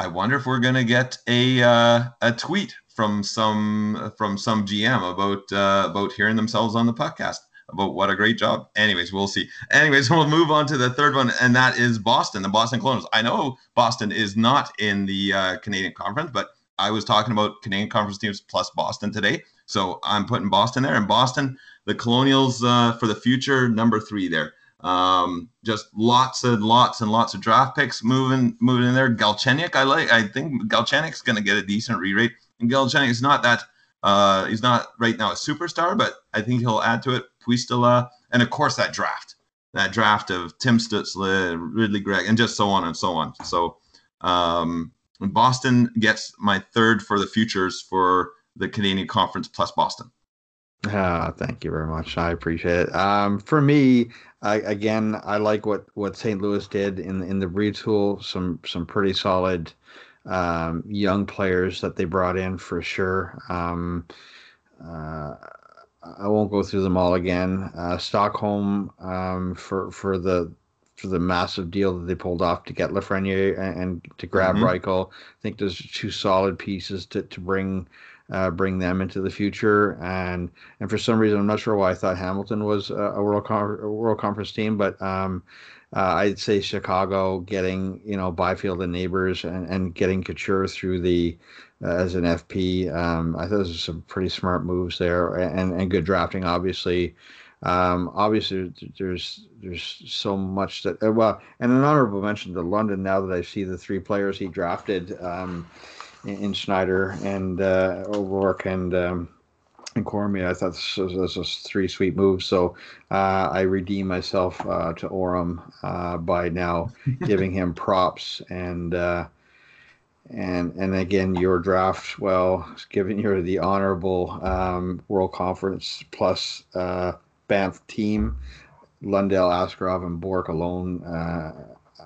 I wonder if we're gonna get a uh, a tweet from some from some GM about uh, about hearing themselves on the podcast about what a great job. Anyways, we'll see. Anyways, we'll move on to the third one, and that is Boston, the Boston Colonials. I know Boston is not in the uh, Canadian Conference, but I was talking about Canadian Conference teams plus Boston today, so I'm putting Boston there. And Boston, the Colonials uh, for the future, number three there. Um, just lots and lots and lots of draft picks moving moving in there. Galchenyuk, I like. I think Galchenyuk's going to get a decent re-rate. And Galchenyuk is not that. Uh, he's not right now a superstar, but I think he'll add to it. Puistola, and of course that draft, that draft of Tim Stützle, Ridly Greig, and just so on and so on. So um, Boston gets my third for the futures for the Canadian Conference plus Boston. Ah, thank you very much. I appreciate it. Um, for me, I, again, I like what what St. Louis did in in the retool. Some some pretty solid um, young players that they brought in for sure. Um, uh, I won't go through them all again. Uh, Stockholm um, for for the for the massive deal that they pulled off to get Lafreniere and, and to grab mm-hmm. Reichel. I think there's two solid pieces to to bring. Uh, bring them into the future, and and for some reason I'm not sure why I thought Hamilton was a, a world Con- world conference team, but um, uh, I'd say Chicago getting you know Byfield and Neighbors and, and getting Couture through the uh, as an FP. Um, I thought those are some pretty smart moves there and and good drafting. Obviously, um, obviously there's there's so much that uh, well and an honorable mention to London. Now that I see the three players he drafted um, in, Schneider and uh, O'Rourke and um, and Cormier. I thought this was, this was three sweet moves. So uh, I redeem myself uh, to Oram uh, by now giving him props and uh, and and again your draft. Well, giving you the honorable um, World Conference plus uh, Banff team, Lundell, Askarov, and Bourque alone.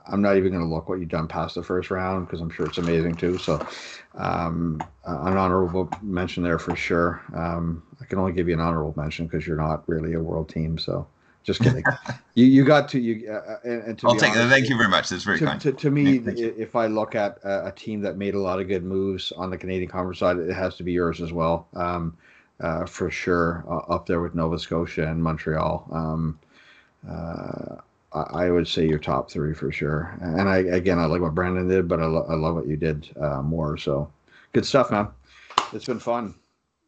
I'm not even going to look what you've done past the first round because I'm sure it's amazing too. So, um, an honorable mention there for sure. Um, I can only give you an honorable mention because you're not really a world team. So, just kidding. you you got to you. Uh, uh and, and to I'll take honest, Thank you very much. That's very to, kind. To, to me, if I look at a, a, team that made a lot of good moves on the Canadian Conference side, it has to be yours as well. Um, uh, for sure, uh, up there with Nova Scotia and Montreal. Um, uh, I would say your top three for sure. And I again, I like what Brandon did, but I, lo- I love what you did uh, more. So good stuff, man. It's been fun.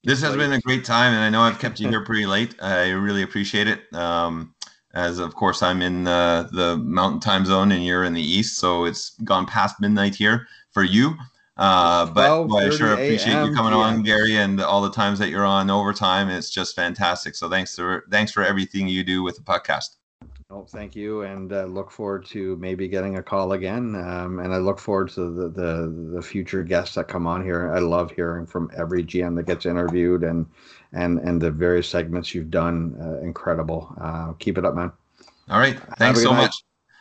This has been a great time, and I know I've kept you here pretty late. I really appreciate it. Um, as of course I'm in the, the Mountain Time Zone, and you're in the East, so it's gone past midnight here for you. Uh, but I sure appreciate you coming on, Gary, and all the times that you're on overtime. It's just fantastic. So thanks for thanks for everything you do with the podcast. Oh, thank you, and uh, look forward to maybe getting a call again. Um, and I look forward to the, the the future guests that come on here. I love hearing from every GM that gets interviewed, and and and the various segments you've done. Uh, incredible. Uh, keep it up, man. All right, thanks so night. much.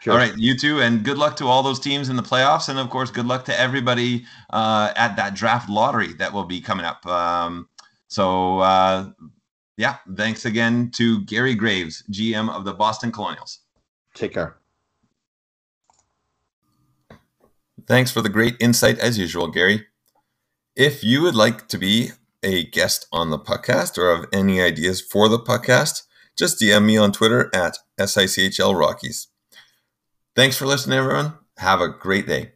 All right, you too, and good luck to all those teams in the playoffs, and of course, good luck to everybody uh, at that draft lottery that will be coming up. Um, so uh, yeah, thanks again to Gary Graves, GM of the Boston Colonials. Take care. Thanks for the great insight as usual, Gary. If you would like to be a guest on the podcast or have any ideas for the podcast, just DM me on Twitter at SICHL Rockies. Thanks for listening, everyone. Have a great day.